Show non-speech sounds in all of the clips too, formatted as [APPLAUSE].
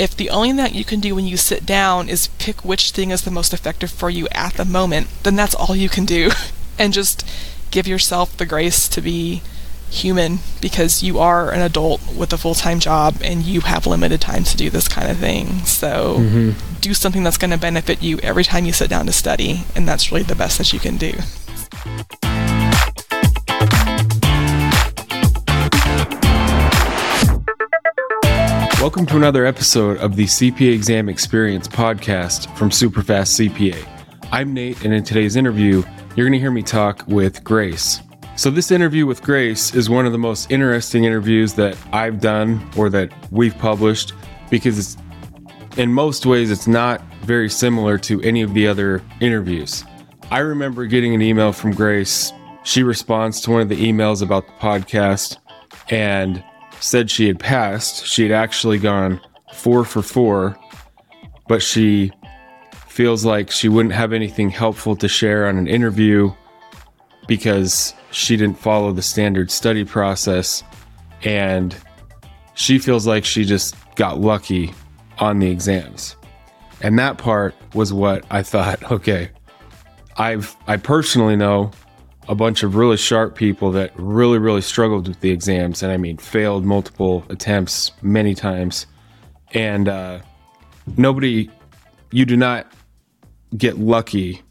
if the only thing that you can do when you sit down is pick which thing is the most effective for you at the moment, then that's all you can do. [LAUGHS] and just give yourself the grace to be human because you are an adult with a full time job and you have limited time to do this kind of thing. So mm-hmm. do something that's going to benefit you every time you sit down to study, and that's really the best that you can do. Welcome to another episode of the CPA Exam Experience podcast from Superfast CPA. I'm Nate, and in today's interview, you're going to hear me talk with Grace. So, this interview with Grace is one of the most interesting interviews that I've done or that we've published because in most ways it's not very similar to any of the other interviews. I remember getting an email from Grace. She responds to one of the emails about the podcast and said she had passed. She had actually gone four for four, but she feels like she wouldn't have anything helpful to share on an interview because she didn't follow the standard study process. And she feels like she just got lucky on the exams. And that part was what I thought, [LAUGHS] okay, I've I personally know a bunch of really sharp people that really, really struggled with the exams, and I mean, failed multiple attempts many times. And uh, nobody, you do not get lucky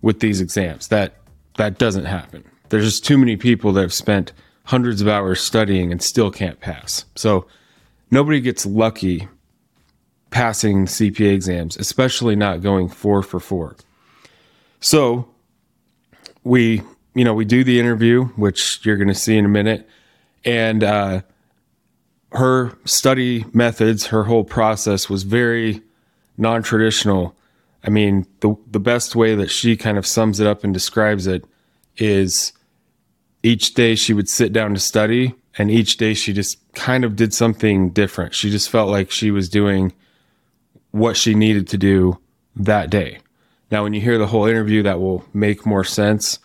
with these exams. That that doesn't happen. There's just too many people that have spent hundreds of hours studying and still can't pass. So nobody gets lucky passing CPA exams, especially not going four for four. So we you know, we do the interview, which you're going to see in a minute, and uh, her study methods, her whole process was very non-traditional. I mean, the the best way that she kind of sums it up and describes it is each day she would sit down to study, and each day she just kind of did something different. She just felt like she was doing what she needed to do that day. Now, when you hear the whole interview, that will make more sense.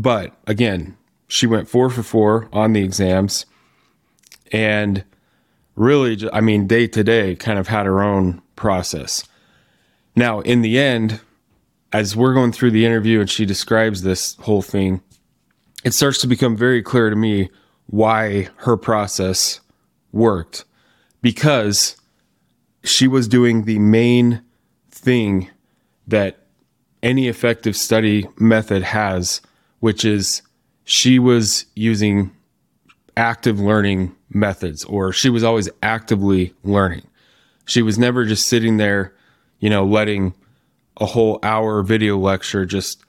But again, she went four for four on the exams and really, I mean, day to day kind of had her own process. Now, in the end, as we're going through the interview and she describes this whole thing, it starts to become very clear to me why her process worked because she was doing the main thing that any effective study method has which is she was using active learning methods or she was always actively learning. She was never just sitting there, you know, letting a whole hour video lecture just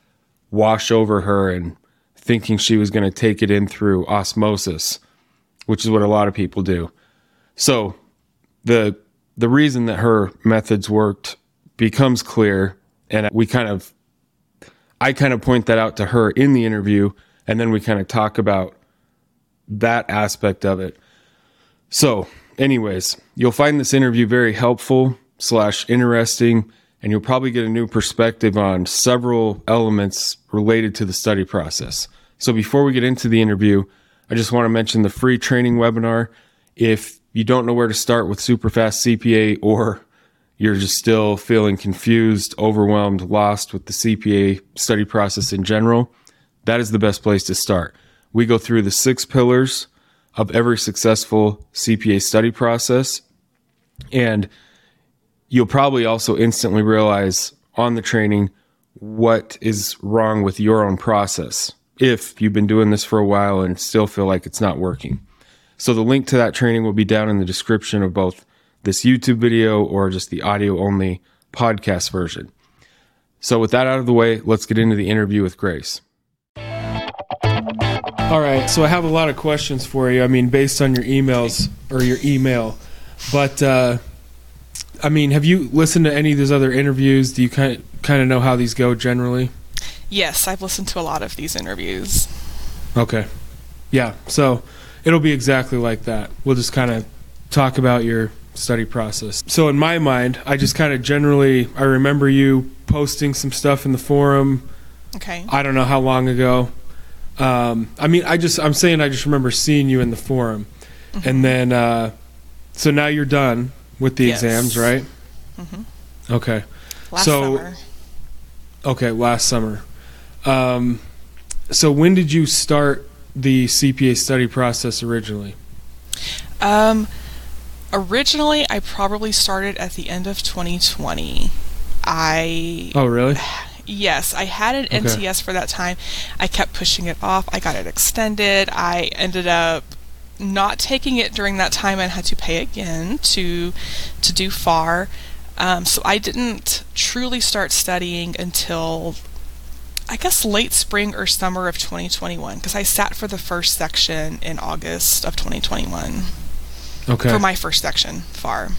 wash over her and thinking she was going to take it in through osmosis, which is what a lot of people do. So, the the reason that her methods worked becomes clear and we kind of I kind of point that out to her in the interview, and then we kind of talk about that aspect of it. So, anyways, you'll find this interview very helpful slash interesting, and you'll probably get a new perspective on several elements related to the study process. So, before we get into the interview, I just want to mention the free training webinar. If you don't know where to start with Superfast CPA or you're just still feeling confused, overwhelmed, lost with the CPA study process in general, that is the best place to start. We go through the six pillars of every successful CPA study process. And you'll probably also instantly realize on the training what is wrong with your own process if you've been doing this for a while and still feel like it's not working. So the link to that training will be down in the description of both this YouTube video or just the audio only podcast version. So, with that out of the way, let's get into the interview with Grace. All right, so I have a lot of questions for you. I mean, based on your emails or your email, but uh, I mean, have you listened to any of these other interviews? Do you kind of, kind of know how these go generally? Yes, I've listened to a lot of these interviews. Okay, yeah, so it'll be exactly like that. We'll just kind of talk about your study process. So in my mind, I just kind of generally I remember you posting some stuff in the forum. Okay. I don't know how long ago. Um, I mean, I just I'm saying I just remember seeing you in the forum, mm-hmm. and then uh, so now you're done with the Yes. exams, right? Mhm. Okay. Last So- summer. Okay, last summer. Um, so when did you start the CPA study process originally? Um, originally, I probably started at the end of 2020. I Oh, really? Yes, I had an Okay. NTS for that time. I kept pushing it off. I got it extended. I ended up not taking it during that time and had to pay again to to do FAR. Um, so I didn't truly start studying until I guess late spring or summer of 2021 because I sat for the first section in August of 2021 Okay. for my first section FAR.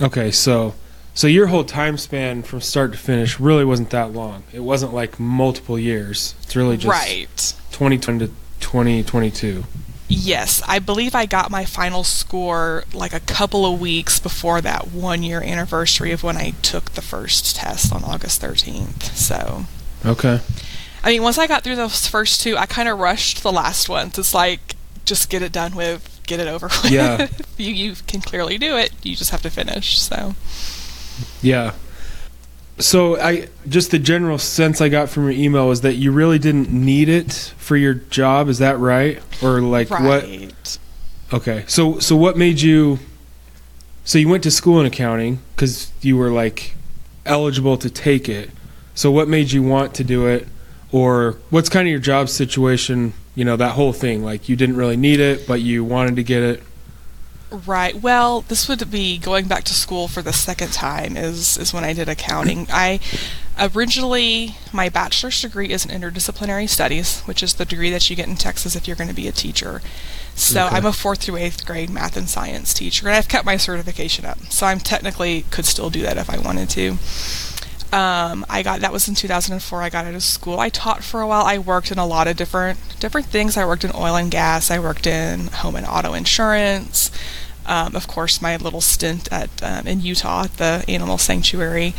Okay, so so your whole time span from start to finish really wasn't that long. It wasn't like multiple years. It's really just right. 2020 to 2022. Yes, I believe I got my final score like a couple of weeks before that one year anniversary of when I took the first test on August 13th. So, Okay. I mean, once I got through those first two, I kind of rushed the last ones. It's like, just get it done with, get it over with. Yeah. [LAUGHS] you, you can clearly do it, you just have to finish. So, Yeah. So I just the general sense I got from your email was that you really didn't need it for your job. Is that right? Or like what? right. Okay. So so what made you? So you went to school in accounting because you were like eligible to take it. So what made you want to do it? Or what's kind of your job situation? You know that whole thing. Like you didn't really need it, but you wanted to get it. Right. Well, this would be going back to school for the second time is is when I did accounting. I originally my bachelor's degree is in interdisciplinary studies, which is the degree that you get in Texas if you're going to be a teacher. So Okay. I'm a fourth through eighth grade math and science teacher, and I've kept my certification up. So I'm technically could still do that if I wanted to. Um, I got that was in 2004. I got out of school. I taught for a while. I worked in a lot of different different things. I worked in oil and gas. I worked in home and auto insurance. Um, of course, my little stint at um, in Utah at the animal sanctuary,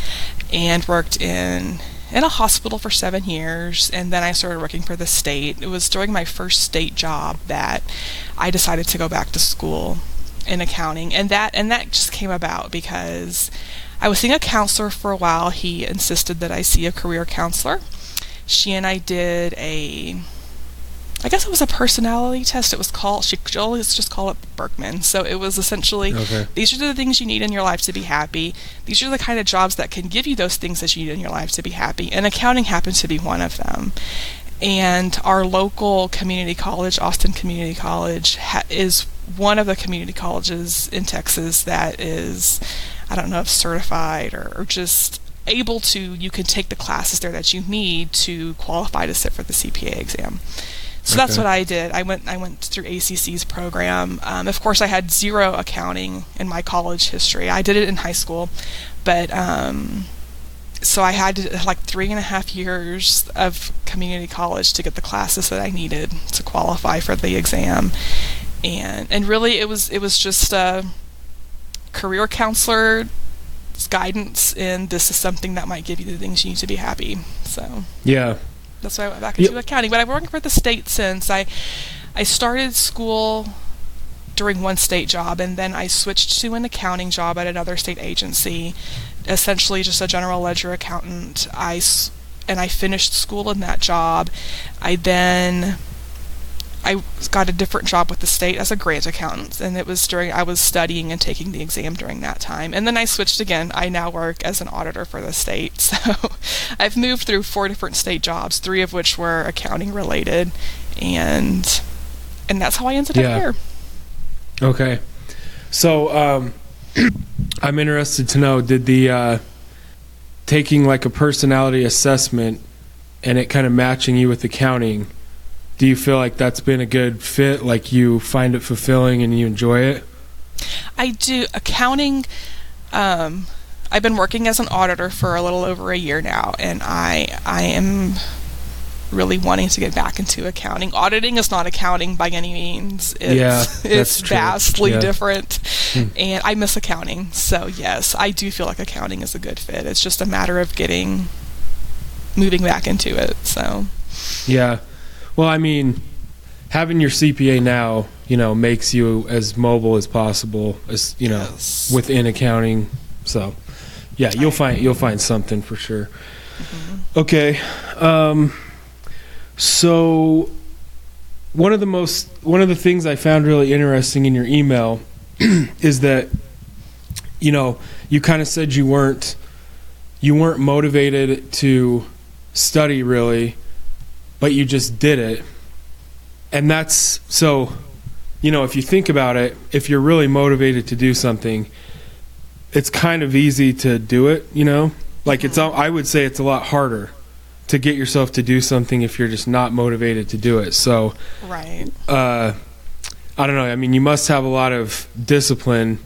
and worked in in a hospital for seven years. And then I started working for the state. It was during my first state job that I decided to go back to school in accounting, and that and that just came about because I was seeing a counselor for a while. He insisted that I see a career counselor. She and I did a, I guess it was a personality test. It was called, she always just called it Birkman. So it was essentially, Okay. these are the things you need in your life to be happy. These are the kind of jobs that can give you those things that you need in your life to be happy. And accounting happens to be one of them. And our local community college, Austin Community College, ha- is one of the community colleges in Texas that is, I don't know if certified or, or just able to, you can take the classes there that you need to qualify to sit for the CPA exam. So that's what I did. I went I went through ACC's program. Um, of course, I had zero accounting in my college history. I did it in high school, but um, so I had to, like three and a half years of community college to get the classes that I needed to qualify for the exam, and and really it was it was just a career counselor guidance in this is something that might give you the things you need to be happy. So Yeah. that's why I went back Yep. into accounting. But I've worked for the state since I I started school during one state job and then I switched to an accounting job at another state agency, essentially just a general ledger accountant. I and I finished school in that job. I then I got a different job with the state as a grant accountant, and it was during I was studying and taking the exam during that time. And then I switched again. I now work as an auditor for the state. [LAUGHS] So I've moved through four different state jobs, three of which were accounting related, and and that's how I ended Yeah. up here. Okay. So um, [CLEARS THROAT] I'm interested to know did the uh, taking like a personality assessment and it kind of matching you with accounting, do you feel like that's been a good fit? Like you find it fulfilling and you enjoy it? I do accounting. Um, I've been working as an auditor for a little over a year now, and I I am really wanting to get back into accounting. Auditing is not accounting by any means. It's, Yeah, [LAUGHS] it's vastly Yeah. different, Hmm. and I miss accounting. So yes, I do feel like accounting is a good fit. It's just a matter of getting moving back into it. So Yeah. Well, I mean, having your CPA now, you know, makes you as mobile as possible as you know Yes. within accounting. So, yeah, you'll find you'll find something for sure. Okay, um, so one of the most one of the things I found really interesting in your email [CLEARS THROAT] is that you know you kind of said you weren't you weren't motivated to study really, but you just did it, and that's so you know if you think about it, if you're really motivated to do something, it's kind of easy to do it. You know, like it's I would say it's a lot harder to get yourself to do something if you're just not motivated to do it. So Right. uh, I don't know. I mean, you must have a lot of discipline.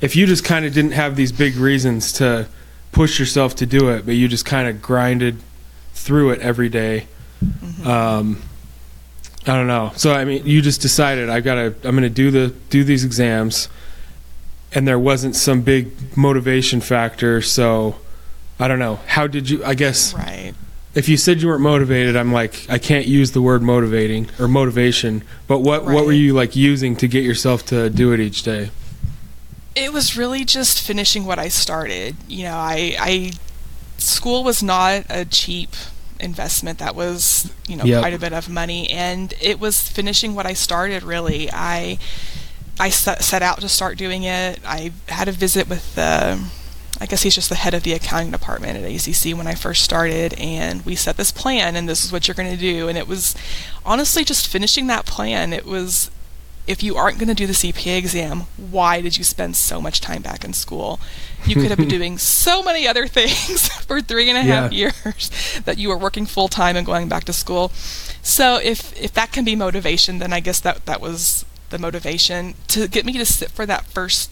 If you just kind of didn't have these big reasons to push yourself to do it, but you just kind of grinded through it every day, um, I don't know. So I mean, you just decided I've gotta, I'm gonna do the do these exams, and there wasn't some big motivation factor. So I don't know. How did you? I guess Right. if you said you weren't motivated, I'm like I can't use the word motivating or motivation. But what what were you like using to get yourself to do it each day? It was really just finishing what I started. You know, I, I school was not a cheap investment. That was, you know, Yep. quite a bit of money, and it was finishing what I started. Really, I I set, set out to start doing it. I had a visit with the. I guess he's just the head of the accounting department at ACC when I first started, and we set this plan, and this is what you're going to do. And it was honestly just finishing that plan. It was if you aren't going to do the CPA exam, why did you spend so much time back in school? You could have been [LAUGHS] doing so many other things [LAUGHS] for three and a half Yeah. years that you were working full time and going back to school. So if if that can be motivation, then I guess that that was the motivation to get me to sit for that first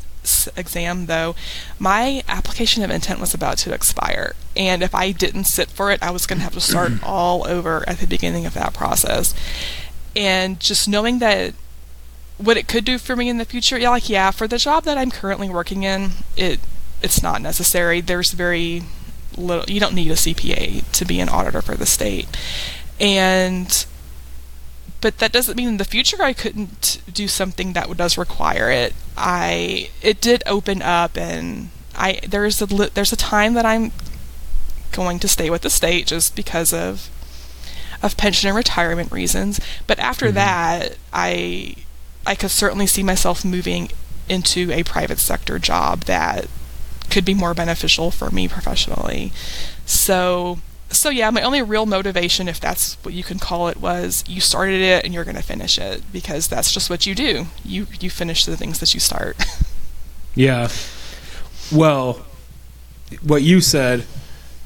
exam though my application of intent was about to expire and if i didn't sit for it i was going to have to start [CLEARS THROAT] all over at the beginning of that process and just knowing that what it could do for me in the future yeah like yeah for the job that i'm currently working in it it's not necessary there's very little you don't need a cpa to be an auditor for the state and but that doesn't mean in the future I couldn't do something that does require it. I it did open up, and I there's a there's a time that I'm going to stay with the state just because of of pension and retirement reasons. But after mm-hmm. that, I I could certainly see myself moving into a private sector job that could be more beneficial for me professionally. So so yeah, my only real motivation, if that's what you can call it, was you started it and you're going to finish it because that's just what you do. You you finish the things that you start. [LAUGHS] Yeah. Well, what you said,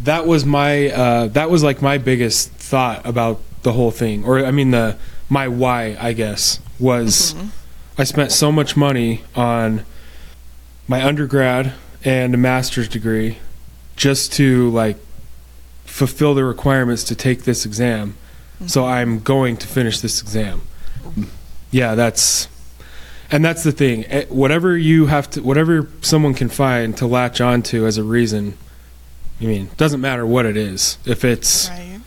that was my uh, that was like my biggest thought about the whole thing, or I mean the my why I guess was I spent so much money on my undergrad and a master's degree just to like fulfill the requirements to take this exam. So I'm going to finish this exam. Yeah, that's and that's the thing. Eh, Whatever you have to, whatever someone can find to latch onto as a reason. I mean, doesn't matter what it is. If it's, right.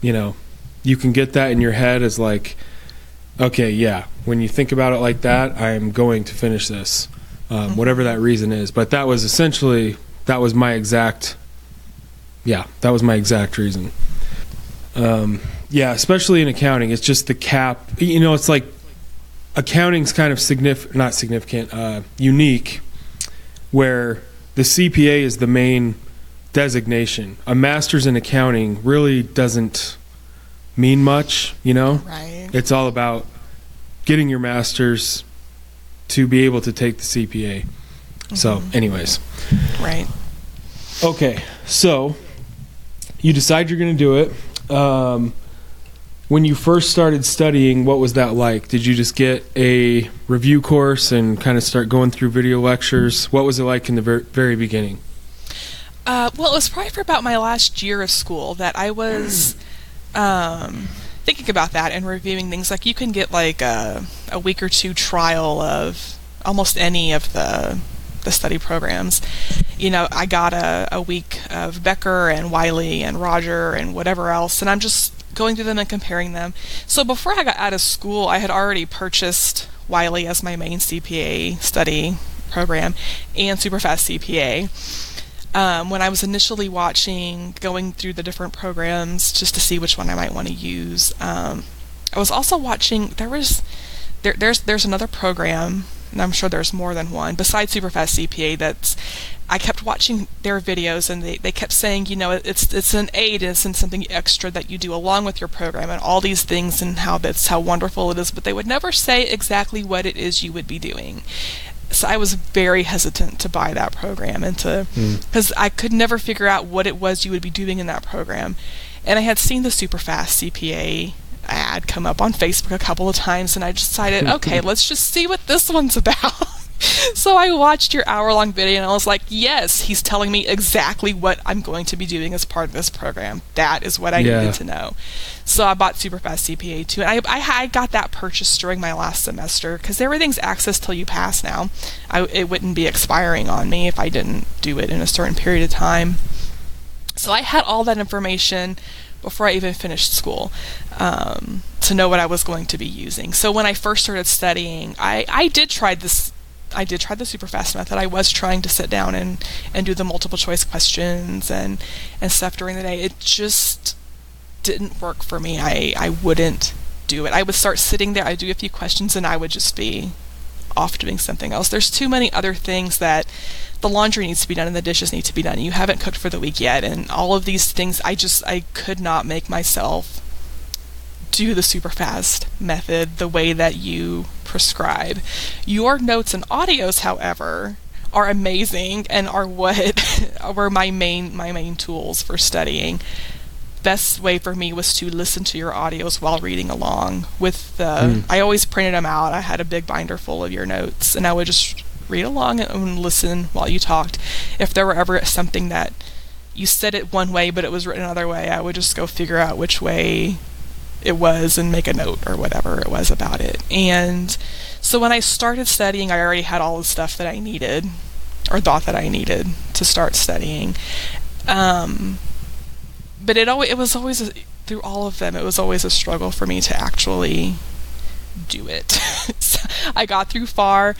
you know, you can get that in your head as like, okay, yeah. When you think about it like that, I am going to finish this, um, whatever that reason is. But that was essentially that was my exact, yeah, that was my exact reason. Um, yeah, especially in accounting, it's just the cap. You know, it's like accounting's kind of significant, not significant, uh, unique, where the CPA is the main designation. A master's in accounting really doesn't mean much, you know? Right. It's all about getting your master's to be able to take the CPA. So, anyways. Right. Okay, so you decide you're going to do it. Um, when you first started studying, what was that like? Did you just get a review course and kind of start going through video lectures? What was it like in the ver- very beginning? Uh, well, it was probably for about my last year of school that I was [CLEARS THROAT] um, thinking about that and reviewing things. Like you can get like a, a week or two trial of almost any of the the study programs. You know, I got a, a week of Becker and Wiley and Roger and whatever else, and I'm just going through them and comparing them. So before I got out of school, I had already purchased Wiley as my main CPA study program and Superfast CPA. Um, when I was initially watching, going through the different programs just to see which one I might want to use, um, I was also watching. There was there, there's there's another program, and I'm sure there's more than one besides Superfast CPA. That's I kept watching their videos, and they, they kept saying, you know, it's it's an aid, it's something extra that you do along with your program, and all these things, and how that's how wonderful it is. But they would never say exactly what it is you would be doing so I was very hesitant to buy that program and to because mm. I could never figure out what it was you would be doing in that program. And I had seen the Superfast CPA ad come up on Facebook a couple of times, and I decided, [LAUGHS] okay, let's just see what this one's about. [LAUGHS] so I watched your hour long video and I was like, yes, he's telling me exactly what I'm going to be doing as part of this program. That is what I yeah. needed to know. So I bought Superfast CPA too. And I, I, I got that purchased during my last semester because everything's access till you pass now. I, it wouldn't be expiring on me if I didn't do it in a certain period of time. So I had all that information before I even finished school um, to know what I was going to be using. So when I first started studying, I, I did try this I did try the super fast method. I was trying to sit down and, and do the multiple choice questions and, and stuff during the day. It just didn't work for me. I, I wouldn't do it. I would start sitting there, I'd do a few questions, and I would just be off doing something else. There's too many other things that the laundry needs to be done and the dishes need to be done. You haven't cooked for the week yet, and all of these things, I just, I could not make myself do the super fast method the way that you prescribe. Your notes and audios, however, are amazing and are what [LAUGHS] were my main my main tools for studying. Best way for me was to listen to your audios while reading along. With the, mm. I always printed them out. I had a big binder full of your notes, and I would just read along and listen while you talked. If there were ever something that you said it one way but it was written another way, I would just go figure out which way it was and make a note or whatever it was about it. And so when I started studying, I already had all the stuff that I needed or thought that I needed to start studying. Um, but it always it was always a, through all of them. It was always a struggle for me to actually do it. [LAUGHS] so I got through FAR.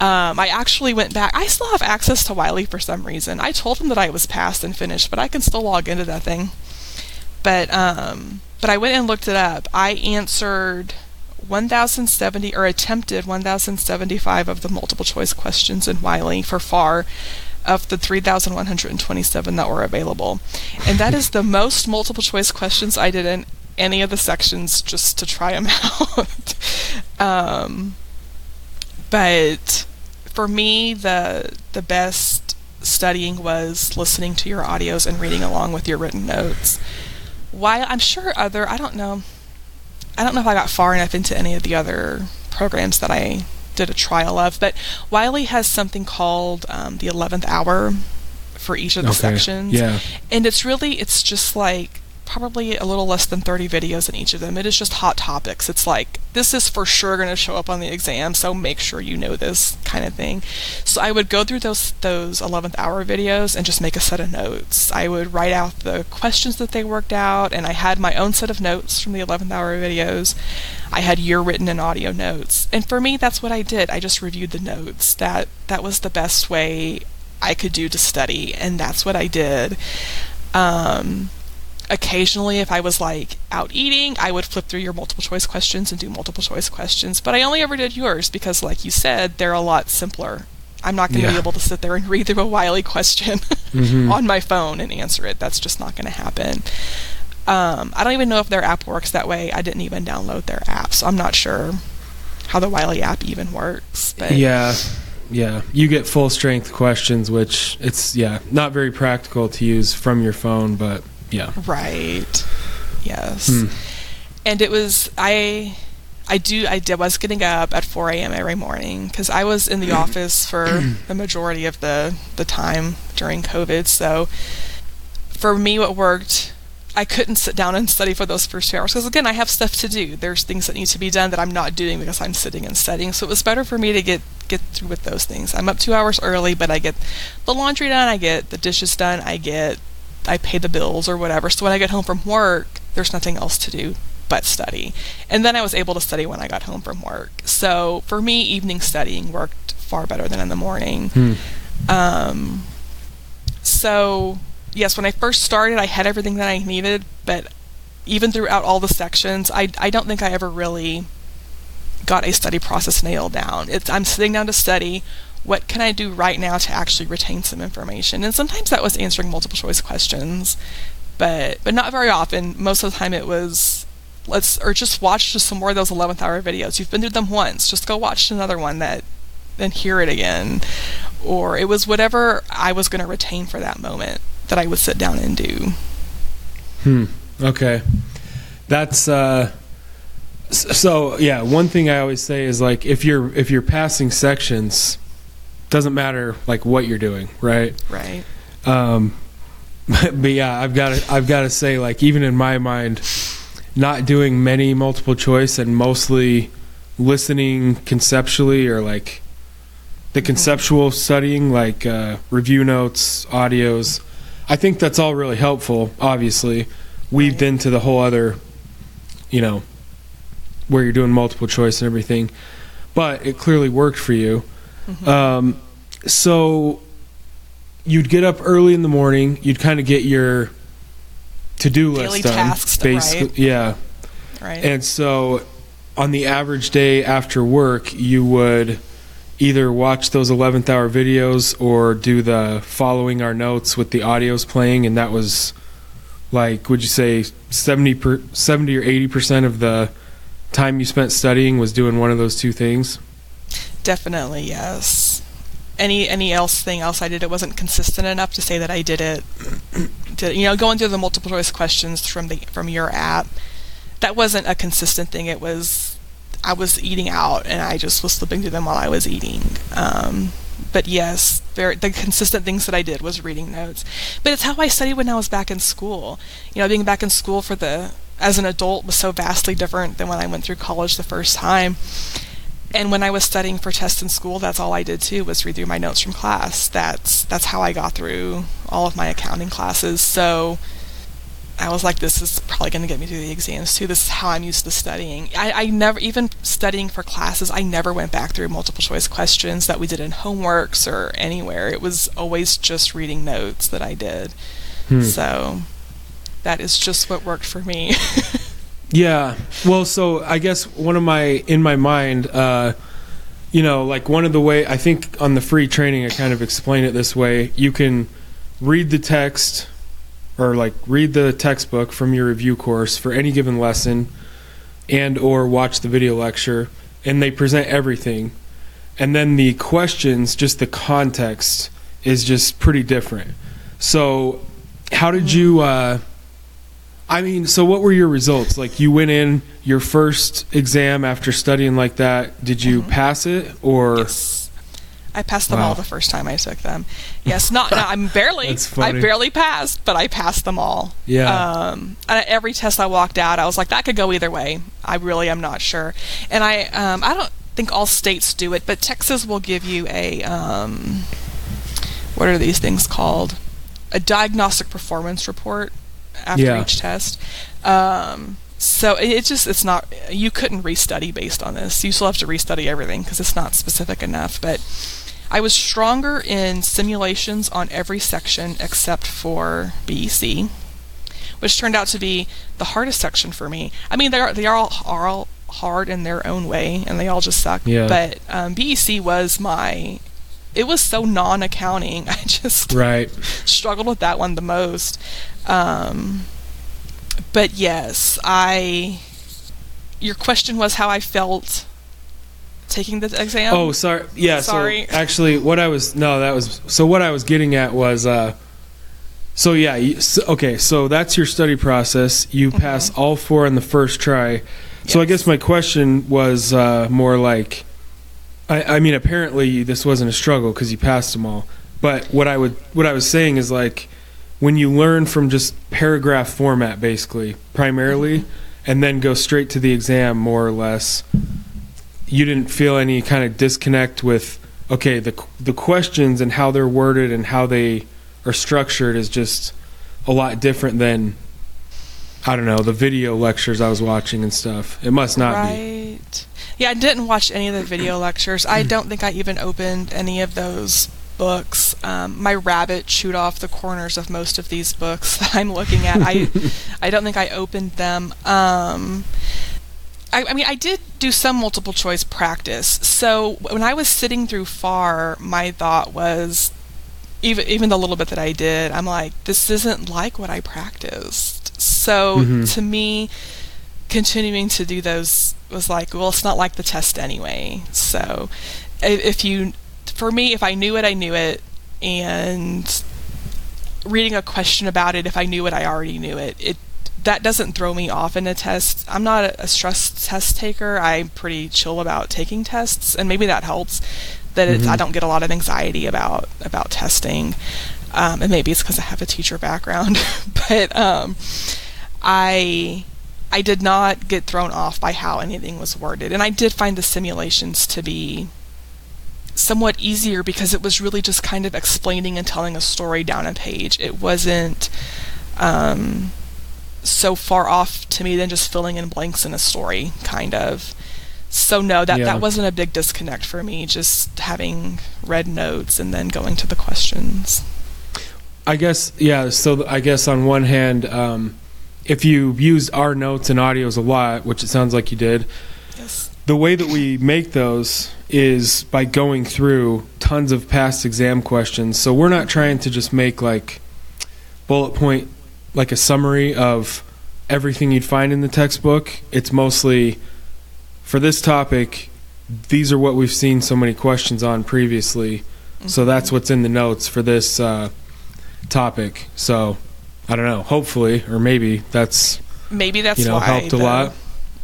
Um, I actually went back. I still have access to Wiley for some reason. I told him that I was passed and finished, but I can still log into that thing. But um, but I went and looked it up. I answered 1,070 or attempted 1,075 of the multiple choice questions in Wiley for FAR of the 3,127 that were available. And that is the [LAUGHS] most multiple choice questions I did in any of the sections just to try them [LAUGHS] out. um, but for me, the the best studying was listening to your audios and reading along with your written notes while I'm sure other, I don't know, I don't know if I got far enough into any of the other programs that I did a trial of, but Wiley has something called um, the 11th hour for each of the okay. sections. Yeah. And it's really, it's just like probably a little less than 30 videos in each of them. It is just hot topics. It's like, this is for sure going to show up on the exam, so make sure you know this kind of thing. So I would go through those those 11th hour videos and just make a set of notes. I would write out the questions that they worked out, and I had my own set of notes from the 11th hour videos. I had your written and audio notes. And for me, that's what I did. I just reviewed the notes. That that was the best way I could do to study, and that's what I did. Um, occasionally if I was like out eating, I would flip through your multiple choice questions and do multiple choice questions. But I only ever did yours because like you said, they're a lot simpler. I'm not going to yeah. be able to sit there and [LAUGHS] read through a Wiley question mm-hmm. [LAUGHS] on my phone and answer it. That's just not going to happen. Um, I don't even know if their app works that way. I didn't even download their app, so I'm not sure how the Wiley app even works. But yeah, yeah, you get full strength questions, which it's yeah not very practical to use from your phone, but yeah. Right. Yes. Hmm. And it was I I do I did, was getting up at 4 a.m. every morning because I was in the office for [CLEARS THROAT] the majority of the the time during COVID. So for me, what worked. I couldn't sit down and study for those first two hours because again, I have stuff to do. There's things that need to be done that I'm not doing because I'm sitting and studying. So it was better for me to get get through with those things. I'm up two hours early, but I get the laundry done, I get the dishes done, I get I pay the bills or whatever. So when I get home from work, there's nothing else to do but study. And then I was able to study when I got home from work. So for me, evening studying worked far better than in the morning. Hmm. Um, so yes, when I first started, I had everything that I needed, but even throughout all the sections, I I don't think I ever really got a study process nailed down. It's I'm sitting down to study. What can I do right now to actually retain some information? And sometimes that was answering multiple choice questions, but but not very often. Most of the time, it was let's or just watch just some more of those 11th hour videos. You've been through them once. Just go watch another one that then hear it again. Or it was whatever I was going to retain for that moment that I would sit down and do. Hmm. Okay. That's uh so yeah, one thing I always say is like if you're if you're passing sections doesn't matter like what you're doing, right? Right. Um [LAUGHS] but yeah, I've got to I've got to say like even in my mind not doing many multiple choice and mostly listening conceptually or like the conceptual studying like uh, review notes audios i think that's all really helpful obviously weaved Right. into the whole other you know where you're doing multiple choice and everything but it clearly worked for you Mhm. um, so you'd get up early in the morning you'd kind of get your to-do list done tasks, basically right. yeah right. and so, on the average day after work, you would either watch those 11th hour videos or do the following our notes with the audios playing. And that was like, would you say 70, per, 70 or 80% of the time you spent studying was doing one of those two things? Definitely, yes. Any any else thing else I did, it wasn't consistent enough to say that I did it. [CLEARS THROAT] Did you know going through the multiple choice questions from the from your app? That wasn't a consistent thing. It was I was eating out and I just was slipping through them while I was eating. Um, but yes, very, the consistent things that I did was reading notes. But it's how I studied when I was back in school. You know, being back in school for the as an adult was so vastly different than when I went through college the first time. And when I was studying for tests in school, that's all I did too was read through my notes from class. That's that's how I got through all of my accounting classes. So I was like, this is probably going to get me through the exams too. This is how I'm used to studying. I, I never, even studying for classes, I never went back through multiple choice questions that we did in homeworks or anywhere. It was always just reading notes that I did. Hmm. So that is just what worked for me. [LAUGHS] Yeah. Well, so I guess one of my in my mind, uh, you know, like one of the way I think on the free training, I kind of explain it this way: you can read the text or like read the textbook from your review course for any given lesson, and or watch the video lecture, and they present everything, and then the questions, just the context, is just pretty different. So, how did you? Uh, I mean, so what were your results? Like, you went in your first exam after studying like that. Did you Mhm. pass it, or Yes. I passed them Wow. all the first time I took them. Yes, not, not I'm [LAUGHS] barely I barely passed, but I passed them all. Yeah. Um and at every test I walked out, I was like that could go either way. I really am not sure. And I um I don't think all states do it, but Texas will give you a um what are these things called? A diagnostic performance report after Yeah. each test. Um so it- it's just it's not you couldn't restudy based on this. You still have to restudy everything because it's not specific enough. But I was stronger in simulations on every section except for BEC, which turned out to be the hardest section for me. I mean, they are they are all, are all hard in their own way, and they all just suck. Yeah. But um, BEC was my it was so non-accounting. [LAUGHS] I just right? struggled with that one the most. Um, but yes, I. Your question was how I felt taking the exam. Oh, sorry. Yeah. Sorry. So [LAUGHS] actually, what I was no, that was so. What I was getting at was, uh, so yeah. You, so, okay, so that's your study process. You pass all four on the first try. So I Mm-hmm. Guess my question was uh, more like, I, I mean, apparently this wasn't a struggle because you passed them all. But what I would, what I was saying is like, when you learn from just paragraph format, basically, primarily, and then go straight to the exam, more or less, you didn't feel any kind of disconnect with, okay, the the questions and how they're worded and how they are structured is just a lot different than I don't know the video lectures I was watching and stuff. It must not right. be. Yeah, I didn't watch any of the video lectures. I don't think I even opened any of those books. Um, my rabbit chewed off the corners of most of these books [LAUGHS] that I'm looking at. I I don't think I opened them. Um, I, I, mean, I did do some multiple choice practice. So when I was sitting through FAR, my thought was, even even the little bit that I did, I'm like, this isn't like what I practiced. So mm-hmm. to me, continuing to do those was like, well, it's not like the test anyway. So if you, for me, if I knew it, I knew it, and reading a question about it, if I knew it, I already knew it. It that doesn't throw me off in a test. I'm not a, stress test taker. I'm pretty chill about taking tests, and maybe that helps. That mm-hmm. I don't get a lot of anxiety about about testing, um, and maybe it's because I have a teacher background. [LAUGHS] but um, I I did not get thrown off by how anything was worded, and I did find the simulations to be somewhat easier because it was really just kind of explaining and telling a story down a page. It wasn't. Um, so far off to me than just filling in blanks in a story, kind of. So no, that yeah. that wasn't a big disconnect for me. Just having read notes and then going to the questions. I guess yeah. So I guess on one hand, um, if you used our notes and audios a lot, which it sounds like you did, yes. the way that we make those is by going through tons of past exam questions. So we're not trying to just make like bullet point like a summary of everything you'd find in the textbook. It's mostly for this topic. These are what we've seen so many questions on previously, mm-hmm. so that's what's in the notes for this uh, topic. So I don't know. Hopefully, or maybe that's maybe that's you know why, helped a though. lot.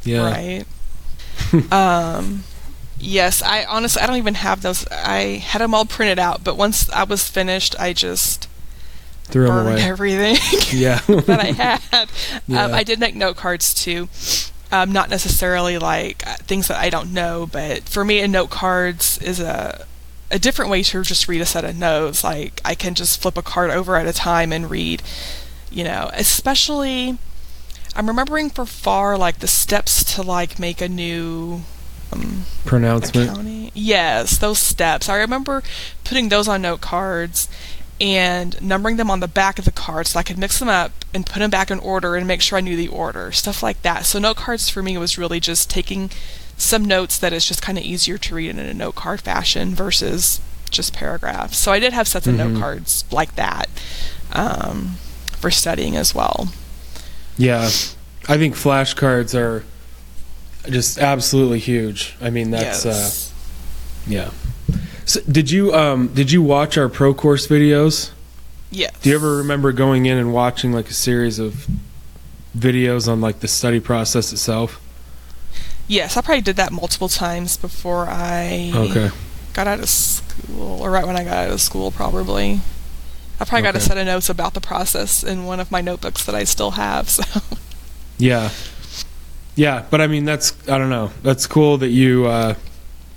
Yeah. Right. [LAUGHS] um. Yes, I honestly I don't even have those. I had them all printed out, but once I was finished, I just Threw burned away. everything [LAUGHS] yeah. [LAUGHS] that I had. Yeah. Um, I did make note cards too. Um, not necessarily like uh, things that I don't know, but for me, a note cards is a a different way to just read a set of notes. Like I can just flip a card over at a time and read. You know, especially I'm remembering for FAR like the steps to like make a new um, pronouncement. Accounting. Yes, those steps. I remember putting those on note cards and numbering them on the back of the card so I could mix them up and put them back in order and make sure I knew the order, stuff like that. So note cards for me was really just taking some notes that is just kind of easier to read in a note card fashion versus just paragraphs. So I did have sets of mm-hmm. note cards like that um, for studying as well. Yeah, I think flashcards are just absolutely huge. I mean, that's uh, yes. uh, yeah. So did you um, did you watch our pro course videos? Yeah. Do you ever remember going in and watching like a series of videos on like the study process itself? Yes, I probably did that multiple times before I okay. got out of school, or right when I got out of school, probably. I probably okay. got a set of notes about the process in one of my notebooks that I still have. [LAUGHS] So. Yeah. Yeah, but I mean that's I don't know. That's cool that you uh,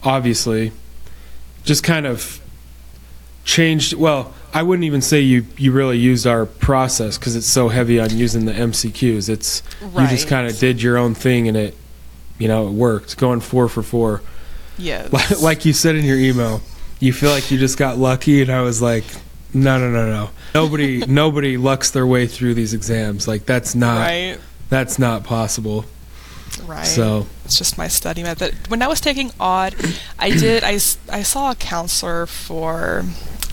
obviously just kind of changed. Well, I wouldn't even say you you really used our process because it's so heavy on using the MCQs. It's right. you just kind of did your own thing and it, you know, it worked. Going four for four. Yeah. [LAUGHS] Like you said in your email, you feel like you just got lucky, and I was like, no, no, no, no. Nobody [LAUGHS] nobody lucks their way through these exams. Like that's not right. that's not possible. Right. So it's just my study method. When I was taking AUD, I did I, I saw a counselor for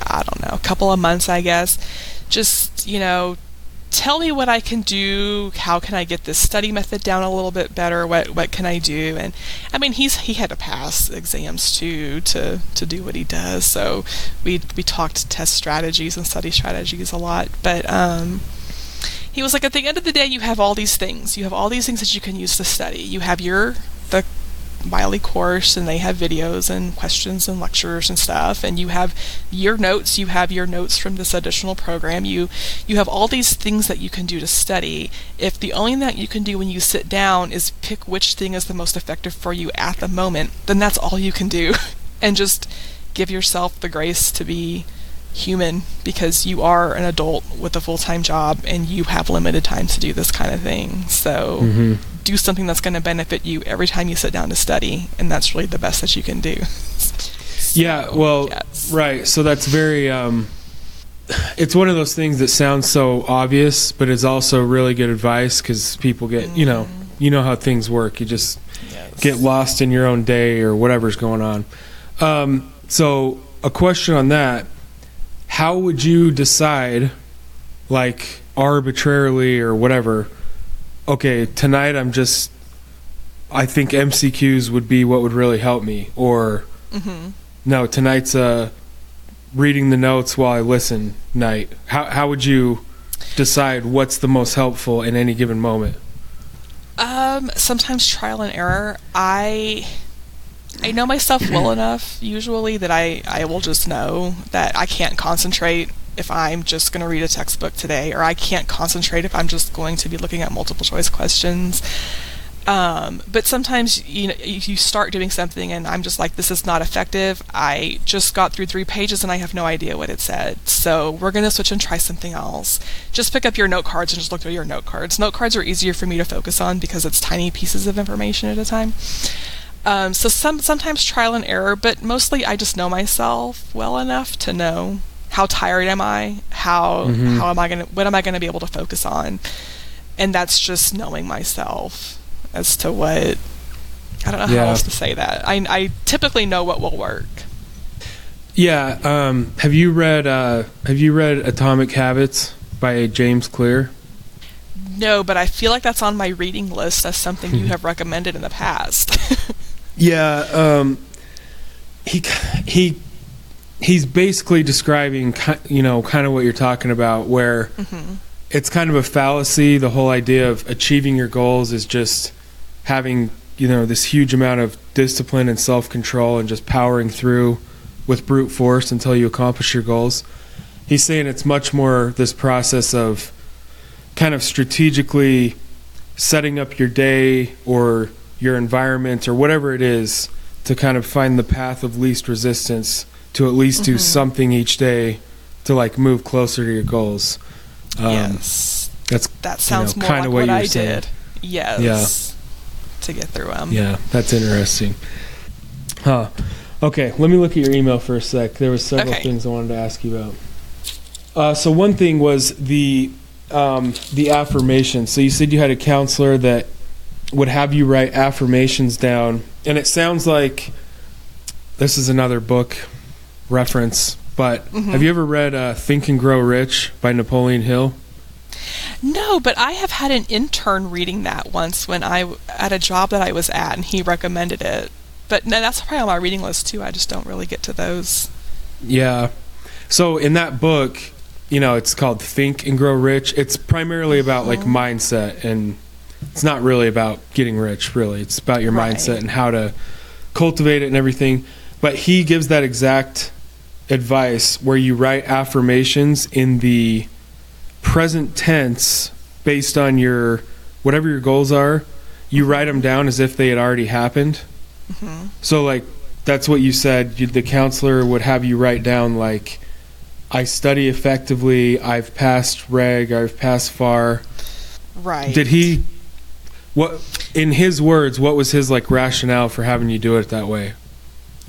I don't know a couple of months I guess. Just you know, tell me what I can do. How can I get this study method down a little bit better? What what can I do? And I mean, he's he had to pass exams too to to do what he does. So we we talked test strategies and study strategies a lot. But um, he was like, at the end of the day, you have all these things. You have all these things that you can use to study. You have your the Wiley course, and they have videos and questions and lectures and stuff. And you have your notes. You have your notes from this additional program. You you have all these things that you can do to study. If the only thing that you can do when you sit down is pick which thing is the most effective for you at the moment, then that's all you can do, [LAUGHS] and just give yourself the grace to be human because you are an adult with a full time job and you have limited time to do this kind of thing. So Mm-hmm. Do something that's going to benefit you every time you sit down to study, and that's really the best that you can do. Yeah, well, yes. right. So that's very. Um, it's one of those things that sounds so obvious, but it's also really good advice because people get, you know, you know how things work. You just Yes. get lost in your own day or whatever's going on. Um, so, a question on that: How would you decide, like arbitrarily or whatever? Okay, tonight I'm just. I think MCQs would be what would really help me, or hmm no, tonight's uh reading the notes while I listen night. How how would you decide what's the most helpful in any given moment? Um, sometimes trial and error. I I know myself well [CLEARS THROAT] enough usually that I I will just know that I can't concentrate if I'm just going to read a textbook today or I can't concentrate if I'm just going to be looking at multiple choice questions. Um, but sometimes you know you start doing something and I'm just like this is not effective. I just got through three pages and I have no idea what it said. So we're gonna switch and try something else. Just pick up your note cards and just look through your note cards. Note cards are easier for me to focus on because it's tiny pieces of information at a time. Um, so some sometimes trial and error, but mostly I just know myself well enough to know how tired am I, how Mhm. how am I gonna what am I gonna be able to focus on, and that's just knowing myself as to what I don't know Yeah. how else to say that. I I typically know what will work. Yeah, um, have you read uh, Have you read Atomic Habits by James Clear? No, but I feel like that's on my reading list as something you [LAUGHS] have recommended in the past. [LAUGHS] Yeah, um, he he he's basically describing you know kind of what you're talking about, where hmm it's kind of a fallacy. The whole idea of achieving your goals is just having you know this huge amount of discipline and self control and just powering through with brute force until you accomplish your goals. He's saying it's much more this process of kind of strategically setting up your day or your environment or whatever it is to kind of find the path of least resistance to at least do Mhm. something each day to like move closer to your goals. Um, yes, That's that sounds know, kinda like what what, you I saying. did. Yes, to get through them. yeah, that's interesting. Huh. Okay, let me look at your email for a sec. There was several Okay. things I wanted to ask you about. Uh, so one thing was the um, the affirmations. So you said you had a counselor that would have you write affirmations down, and it sounds like this is another book reference. But Mhm. have you ever read uh, Think and Grow Rich by Napoleon Hill? No, but I have had an intern reading that once when I at a job that I was at, and he recommended it. But no, that's probably on my reading list too. I just don't really get to those. Yeah. So in that book, you know, it's called Think and Grow Rich. It's primarily about like Mhm. mindset and it's not really about getting rich, really. It's about your Right. mindset and how to cultivate it and everything. But he gives that exact advice where you write affirmations in the present tense based on your whatever your goals are. You write them down as if they had already happened. hmm So like that's what you said. You, the counselor would have you write down like, "I study effectively. I've passed REG. I've passed FAR." Right. Did he? What in his words? What was his like rationale for having you do it that way?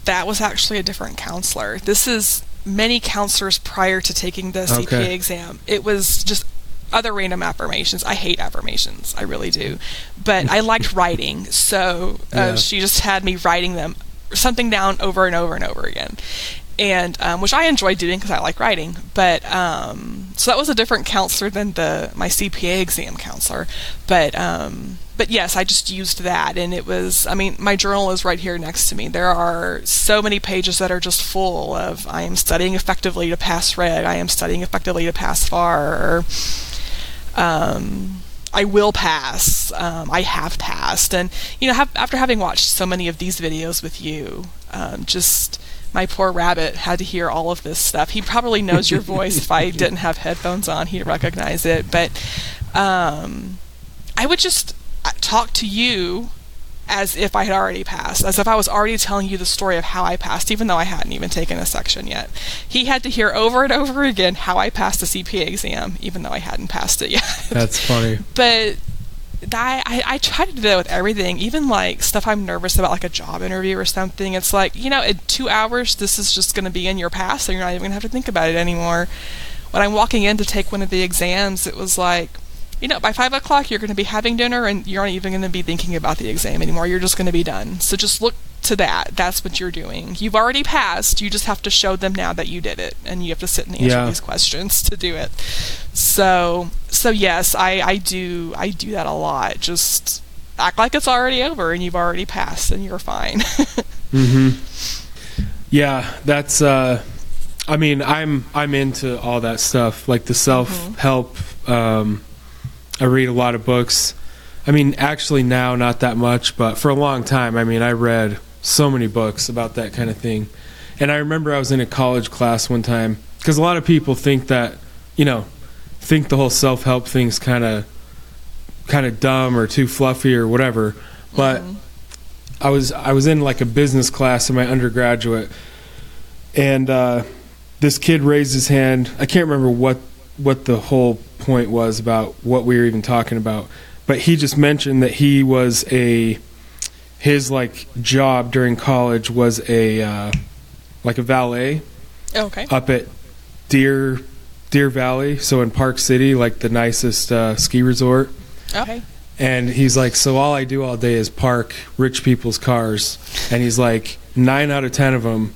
That was actually a different counselor. This is many counselors prior to taking the CPA Okay. exam. It was just other random affirmations. I hate affirmations. I really do. But I liked [LAUGHS] writing, so uh, Yeah. she just had me writing them something down over and over and over again. And um, which I enjoy doing because I like writing, but um, so that was a different counselor than the my CPA exam counselor. But um, but yes, I just used that, and it was. I mean, my journal is right here next to me. There are so many pages that are just full of I am studying effectively to pass REG. I am studying effectively to pass FAR. Or, um, I will pass. Um, I have passed, and you know, have, after having watched so many of these videos with you, um, just my poor rabbit had to hear all of this stuff. He probably knows your [LAUGHS] voice. if I didn't have headphones on, he'd recognize it. But um, I would just talk to you as if I had already passed, as if I was already telling you the story of how I passed, even though I hadn't even taken a section yet. He had to hear over and over again how I passed the CPA exam, even though I hadn't passed it yet. [LAUGHS] That's funny. but I, I, I try to do that with everything, even like stuff I'm nervous about, like a job interview or something. It's like, you know, in two hours, this is just going to be in your past, and you're not even going to have to think about it anymore. When I'm walking in to take one of the exams, it was like, you know, by five o'clock, you're going to be having dinner, and you're not even going to be thinking about the exam anymore. You're just going to be done. So just look to that. That's what you're doing. You've already passed. You just have to show them now that you did it, and you have to sit and answer Yeah. these questions to do it. So, so yes, I, I do I do that a lot. Just act like it's already over and you've already passed and you're fine. [LAUGHS] Mm-hmm. Yeah, that's. uh I mean, I'm I'm into all that stuff, like the self help. Um, I read a lot of books. I mean, actually now not that much, but for a long time, I mean, I read so many books about that kind of thing. And I remember I was in a college class one time because a lot of people think that, you know, think the whole self help thing's kind of kind of dumb or too fluffy or whatever. But I was I was in like a business class in my undergraduate, and uh, this kid raised his hand. I can't remember what what the whole point was about what we were even talking about, but he just mentioned that he was a his like job during college was a uh, like a valet okay. up at Deer Deer Valley, so in Park City, like the nicest uh, ski resort. Okay. And he's like, so all I do all day is park rich people's cars. And he's like, nine out of ten of them,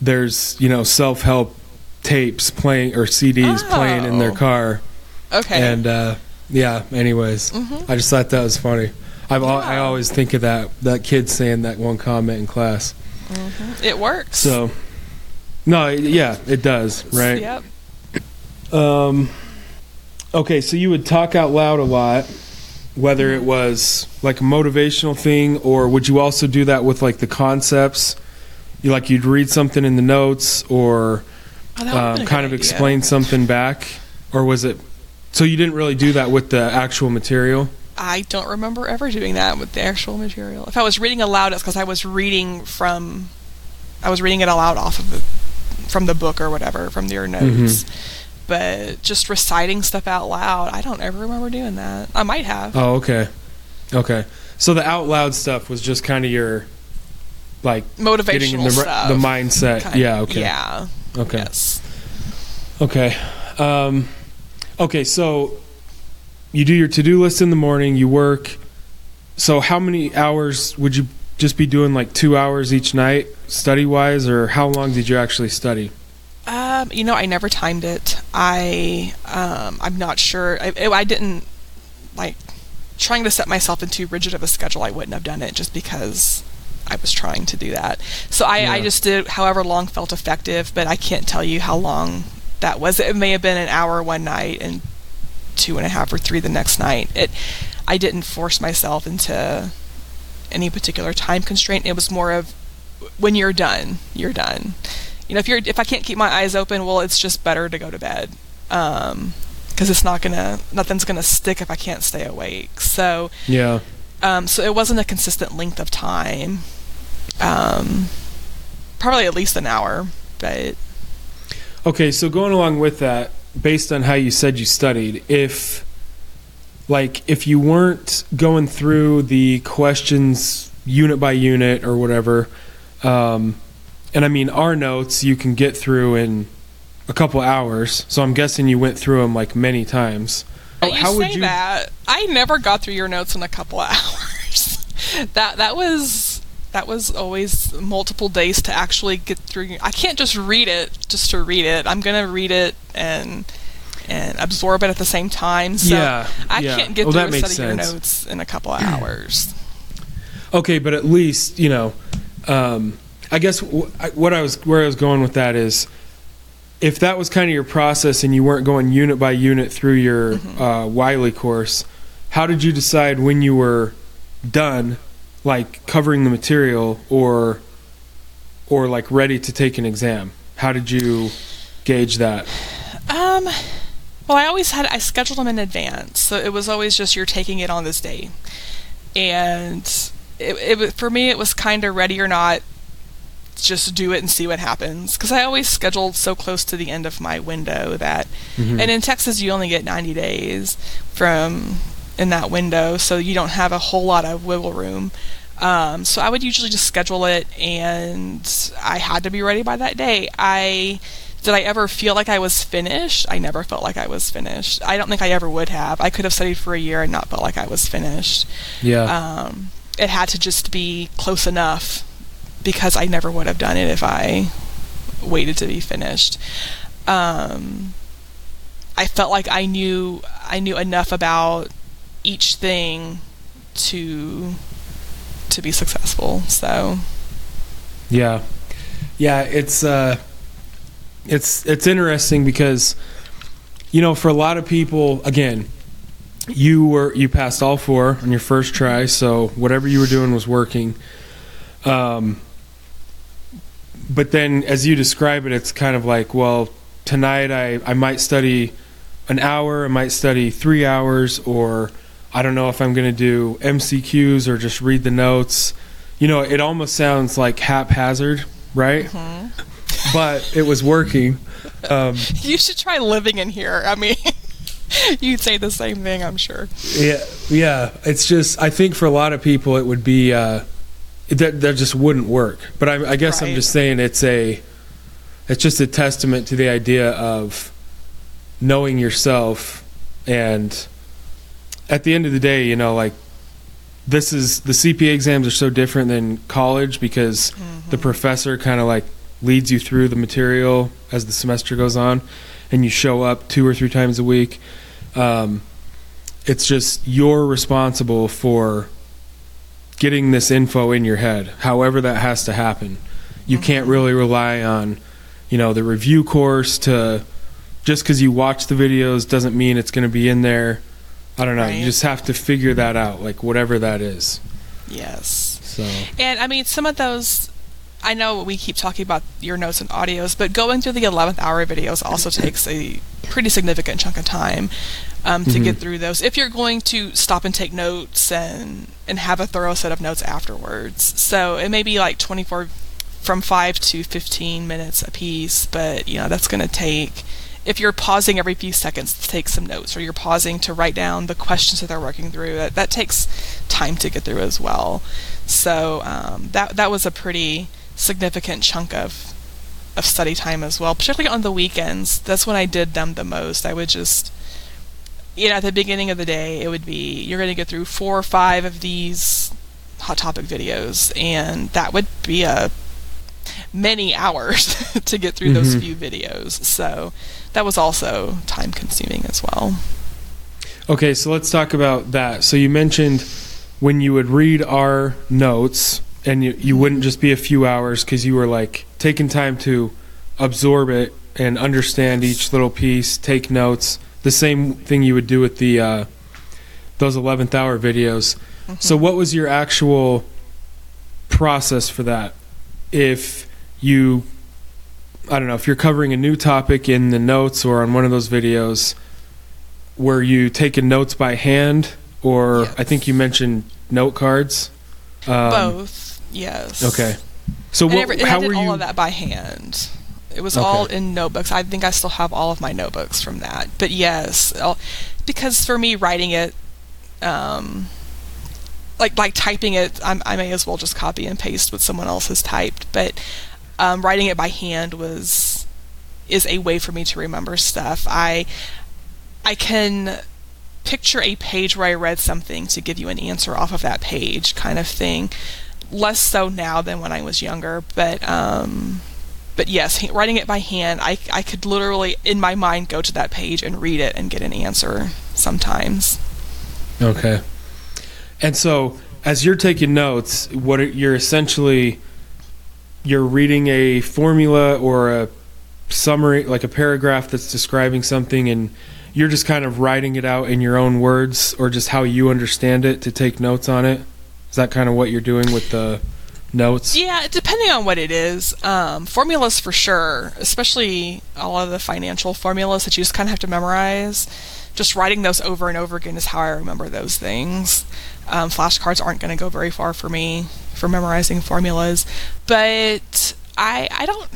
there's you know self help tapes playing or CDs playing in their Oh. car. Okay. And uh, yeah, anyways, Mhm. I just thought that was funny. I've al- I always think of that that kid saying that one comment in class. it works. So, no, it- yeah, it does, right? Yep. Um, okay, so you would talk out loud a lot, whether it was like a motivational thing, or would you also do that with like the concepts? You like you'd read something in the notes, or Oh, um, kind of idea. explain something back, or was it? So you didn't really do that with the actual material. I don't remember ever doing that with the actual material. If I was reading aloud, it's because I was reading from, I was reading it aloud off of the, from the book or whatever, from your notes. But just reciting stuff out loud, I don't ever remember doing that. I might have. Oh, okay, okay. So the out loud stuff was just kind of your, like Motivational getting in the, stuff. the mindset. Kind- yeah. Okay. Yeah. Okay. Yes. Okay. Um, okay, so you do your to do list in the morning, you work. So, how many hours would you just be doing like two hours each night, study wise, or how long did you actually study? Um, you know, I never timed it. I, um, I'm not sure. I, I didn't like trying to set myself into rigid of a schedule. I wouldn't have done it just because I was trying to do that. So I, I just did however long felt effective, but I can't tell you how long that was. It may have been an hour one night and two and a half or three the next night. It, I didn't force myself into any particular time constraint. It was more of when you're done, you're done. You know, if you're if I can't keep my eyes open, well, it's just better to go to bed. Um, because it's not gonna nothing's gonna stick if I can't stay awake. So, Yeah. um, so it wasn't a consistent length of time. Um, probably at least an hour, but Okay, so going along with that, based on how you said you studied, if like if you weren't going through the questions unit by unit or whatever, um, and I mean our notes you can get through in a couple hours. So I'm guessing you went through them like many times. you say that I never got through your notes in a couple [LAUGHS] hours. that that was that was always multiple days to actually get through. I can't just read it just to read it. I'm gonna read it and and absorb it at the same time. So Yeah, I yeah. can't get Well, through a set of your notes in a couple of hours. Okay, but at least you know. Um, I guess w- I- what I was where I was going with that is, if that was kind of your process and you weren't going unit by unit through your Mm-hmm. uh, Wiley course, how did you decide when you were done, like covering the material or, or like ready to take an exam? How did you gauge that? Um, well, I always had I scheduled them in advance, so it was always just you're taking it on this day, and it, it for me it was kind of ready or not just do it and see what happens because i always scheduled so close to the end of my window that Mhm. and in texas you only get 90 days from in that window so you don't have a whole lot of wiggle room. Um, so i would usually just schedule it and i had to be ready by that day. I did i ever feel like i was finished? I never felt like i was finished. I don't think i ever would have. I could have studied for a year and not felt like i was finished. Yeah. um, it had to just be close enough because I never would have done it if I waited to be finished. Um, I felt like I knew I knew enough about each thing to to be successful. So Yeah, yeah. It's uh, it's it's interesting because you know, for a lot of people, again, you were you passed all four on your first try, so whatever you were doing was working. Um, but then, as you describe it, it's kind of like, well, tonight I I might study an hour, I might study three hours, or I don't know if I'm going to do MCQs or just read the notes. You know, it almost sounds like haphazard, right? But it was working. Um, you should try living in here. I mean, [LAUGHS] you'd say the same thing, I'm sure. yeah, yeah. It's just I think for a lot of people it would be uh, that that just wouldn't work. But I, I guess I'm just saying it's a it's just a testament to the idea of knowing yourself and at the end of the day, you know, like this is the CPA exams are so different than college because the professor kind of like leads you through the material as the semester goes on, and you show up two or three times a week. Um, it's just you're responsible for getting this info in your head, however that has to happen. You can't really rely on, you know, the review course to just because you watch the videos doesn't mean it's going to be in there. I don't know. You just have to figure that out, like whatever that is. Yes. So And I mean, some of those, I know we keep talking about your notes and audios, but going through the 11th hour videos also takes a pretty significant chunk of time um, to get through those. If you're going to stop and take notes and and have a thorough set of notes afterwards, so it may be like 24 from five to 15 minutes a piece, but you know that's going to take. If you're pausing every few seconds to take some notes, or you're pausing to write down the questions that they're working through, that, that takes time to get through as well. So um, that that was a pretty significant chunk of of study time as well, particularly on the weekends. That's when I did them the most. I would just, you know, at the beginning of the day, it would be you're going to get through four or five of these hot topic videos, and that would be a many hours [LAUGHS] to get through those Mhm. few videos. So that was also time consuming as well. Okay, so let's talk about that. So you mentioned when you would read our notes, and you, you wouldn't just be a few hours because you were like taking time to absorb it and understand each little piece, take notes. The same thing you would do with the uh, those eleventh hour videos. So what was your actual process for that? If you, I don't know, if you're covering a new topic in the notes or on one of those videos, were you taking notes by hand, or I think you mentioned note cards? Um, Both, yes. Okay. So what? every- and I how did were all you? of that by hand. It was Okay. all in notebooks. I think I still have all of my notebooks from that. But yes, because for me, writing it, um, like like typing it, I'm, I may as well just copy and paste what someone else has typed. But um, writing it by hand was is a way for me to remember stuff. I I can picture a page where I read something to give you an answer off of that page, kind of thing. Less so now than when I was younger, but um, but yes, writing it by hand, I I could literally in my mind go to that page and read it and get an answer sometimes. Okay. And so, as you're taking notes, what are, you're essentially you're reading a formula or a summary, like a paragraph that's describing something, and you're just kind of writing it out in your own words or just how you understand it to take notes on it. Is that kind of what you're doing with the notes? Yeah, depending on what it is. Um, formulas for sure, especially all of the financial formulas that you just kind of have to memorize. Just writing those over and over again is how I remember those things. Um, flashcards aren't going to go very far for me for memorizing formulas, but I I don't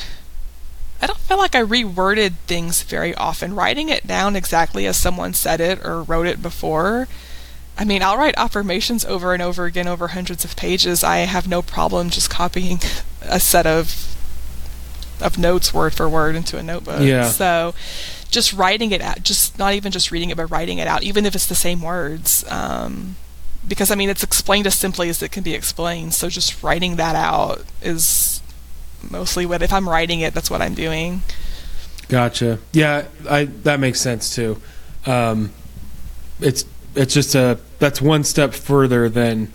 I don't feel like I reworded things very often. Writing it down exactly as someone said it or wrote it before. I mean, I'll write affirmations over and over again over hundreds of pages. I have no problem just copying a set of of notes word for word into a notebook. Yeah. So just writing it out, just not even just reading it, but writing it out, even if it's the same words. Um, because I mean, it's explained as simply as it can be explained. So just writing that out is mostly what. If I'm writing it, that's what I'm doing. Gotcha. Yeah, I that makes sense too. Um, it's it's just a that's one step further than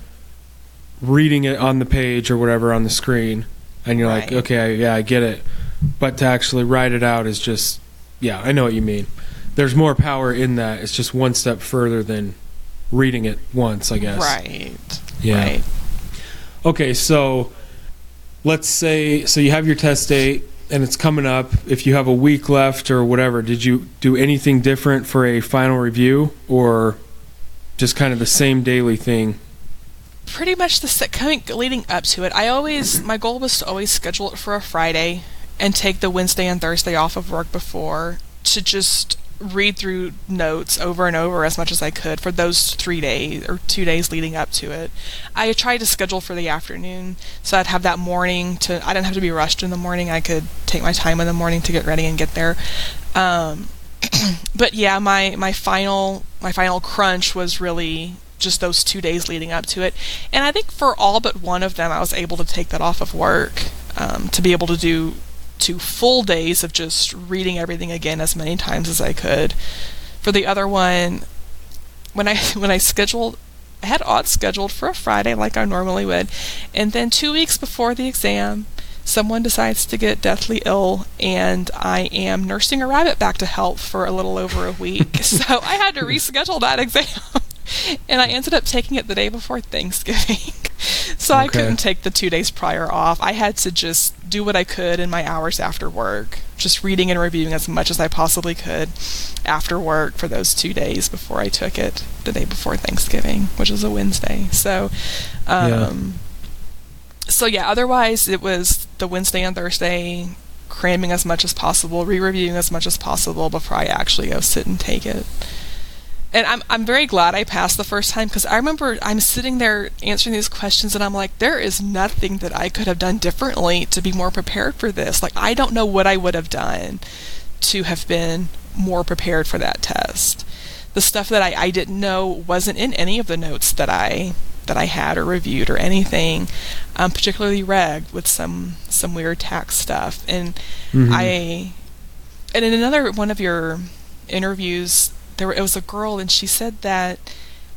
reading it on the page or whatever on the screen, and you're like, okay, yeah, I get it. But to actually write it out is just, yeah, I know what you mean. There's more power in that. It's just one step further than reading it once, I guess. Right. Yeah. Right. Okay, so let's say so you have your test date and it's coming up. If you have a week left or whatever, did you do anything different for a final review or just kind of the same daily thing? pretty much the coming leading up to it. I always my goal was to always schedule it for a Friday and take the Wednesday and Thursday off of work before to just read through notes over and over as much as I could for those three days or two days leading up to it. I tried to schedule for the afternoon so I'd have that morning to I didn't have to be rushed in the morning. I could take my time in the morning to get ready and get there. Um, [CLEARS THROAT] but yeah, my my final my final crunch was really just those two days leading up to it, and I think for all but one of them, I was able to take that off of work um, to be able to do two full days of just reading everything again as many times as I could. For the other one, when I [LAUGHS] when I scheduled. I had AUD scheduled for a Friday like I normally would, and then two weeks before the exam, someone decides to get deathly ill and I am nursing a rabbit back to health for a little over a week. [LAUGHS] so I had to reschedule that [LAUGHS] exam. And I ended up taking it the day before Thanksgiving. [LAUGHS] so I couldn't take the 2 days prior off. I had to just do what I could in my hours after work, just reading and reviewing as much as I possibly could after work for those 2 days before I took it the day before Thanksgiving, which was a Wednesday. So um so yeah, otherwise it was the Wednesday and Thursday cramming as much as possible, re-reviewing as much as possible before I actually go sit and take it. And I'm I'm very glad I passed the first time because I remember I'm sitting there answering these questions and I'm like, there is nothing that I could have done differently to be more prepared for this. Like I don't know what I would have done to have been more prepared for that test. The stuff that I, I didn't know wasn't in any of the notes that I that I had or reviewed or anything, um, particularly REG with some some weird tax stuff. And Mhm. I and in another one of your interviews, there it was a girl and she said that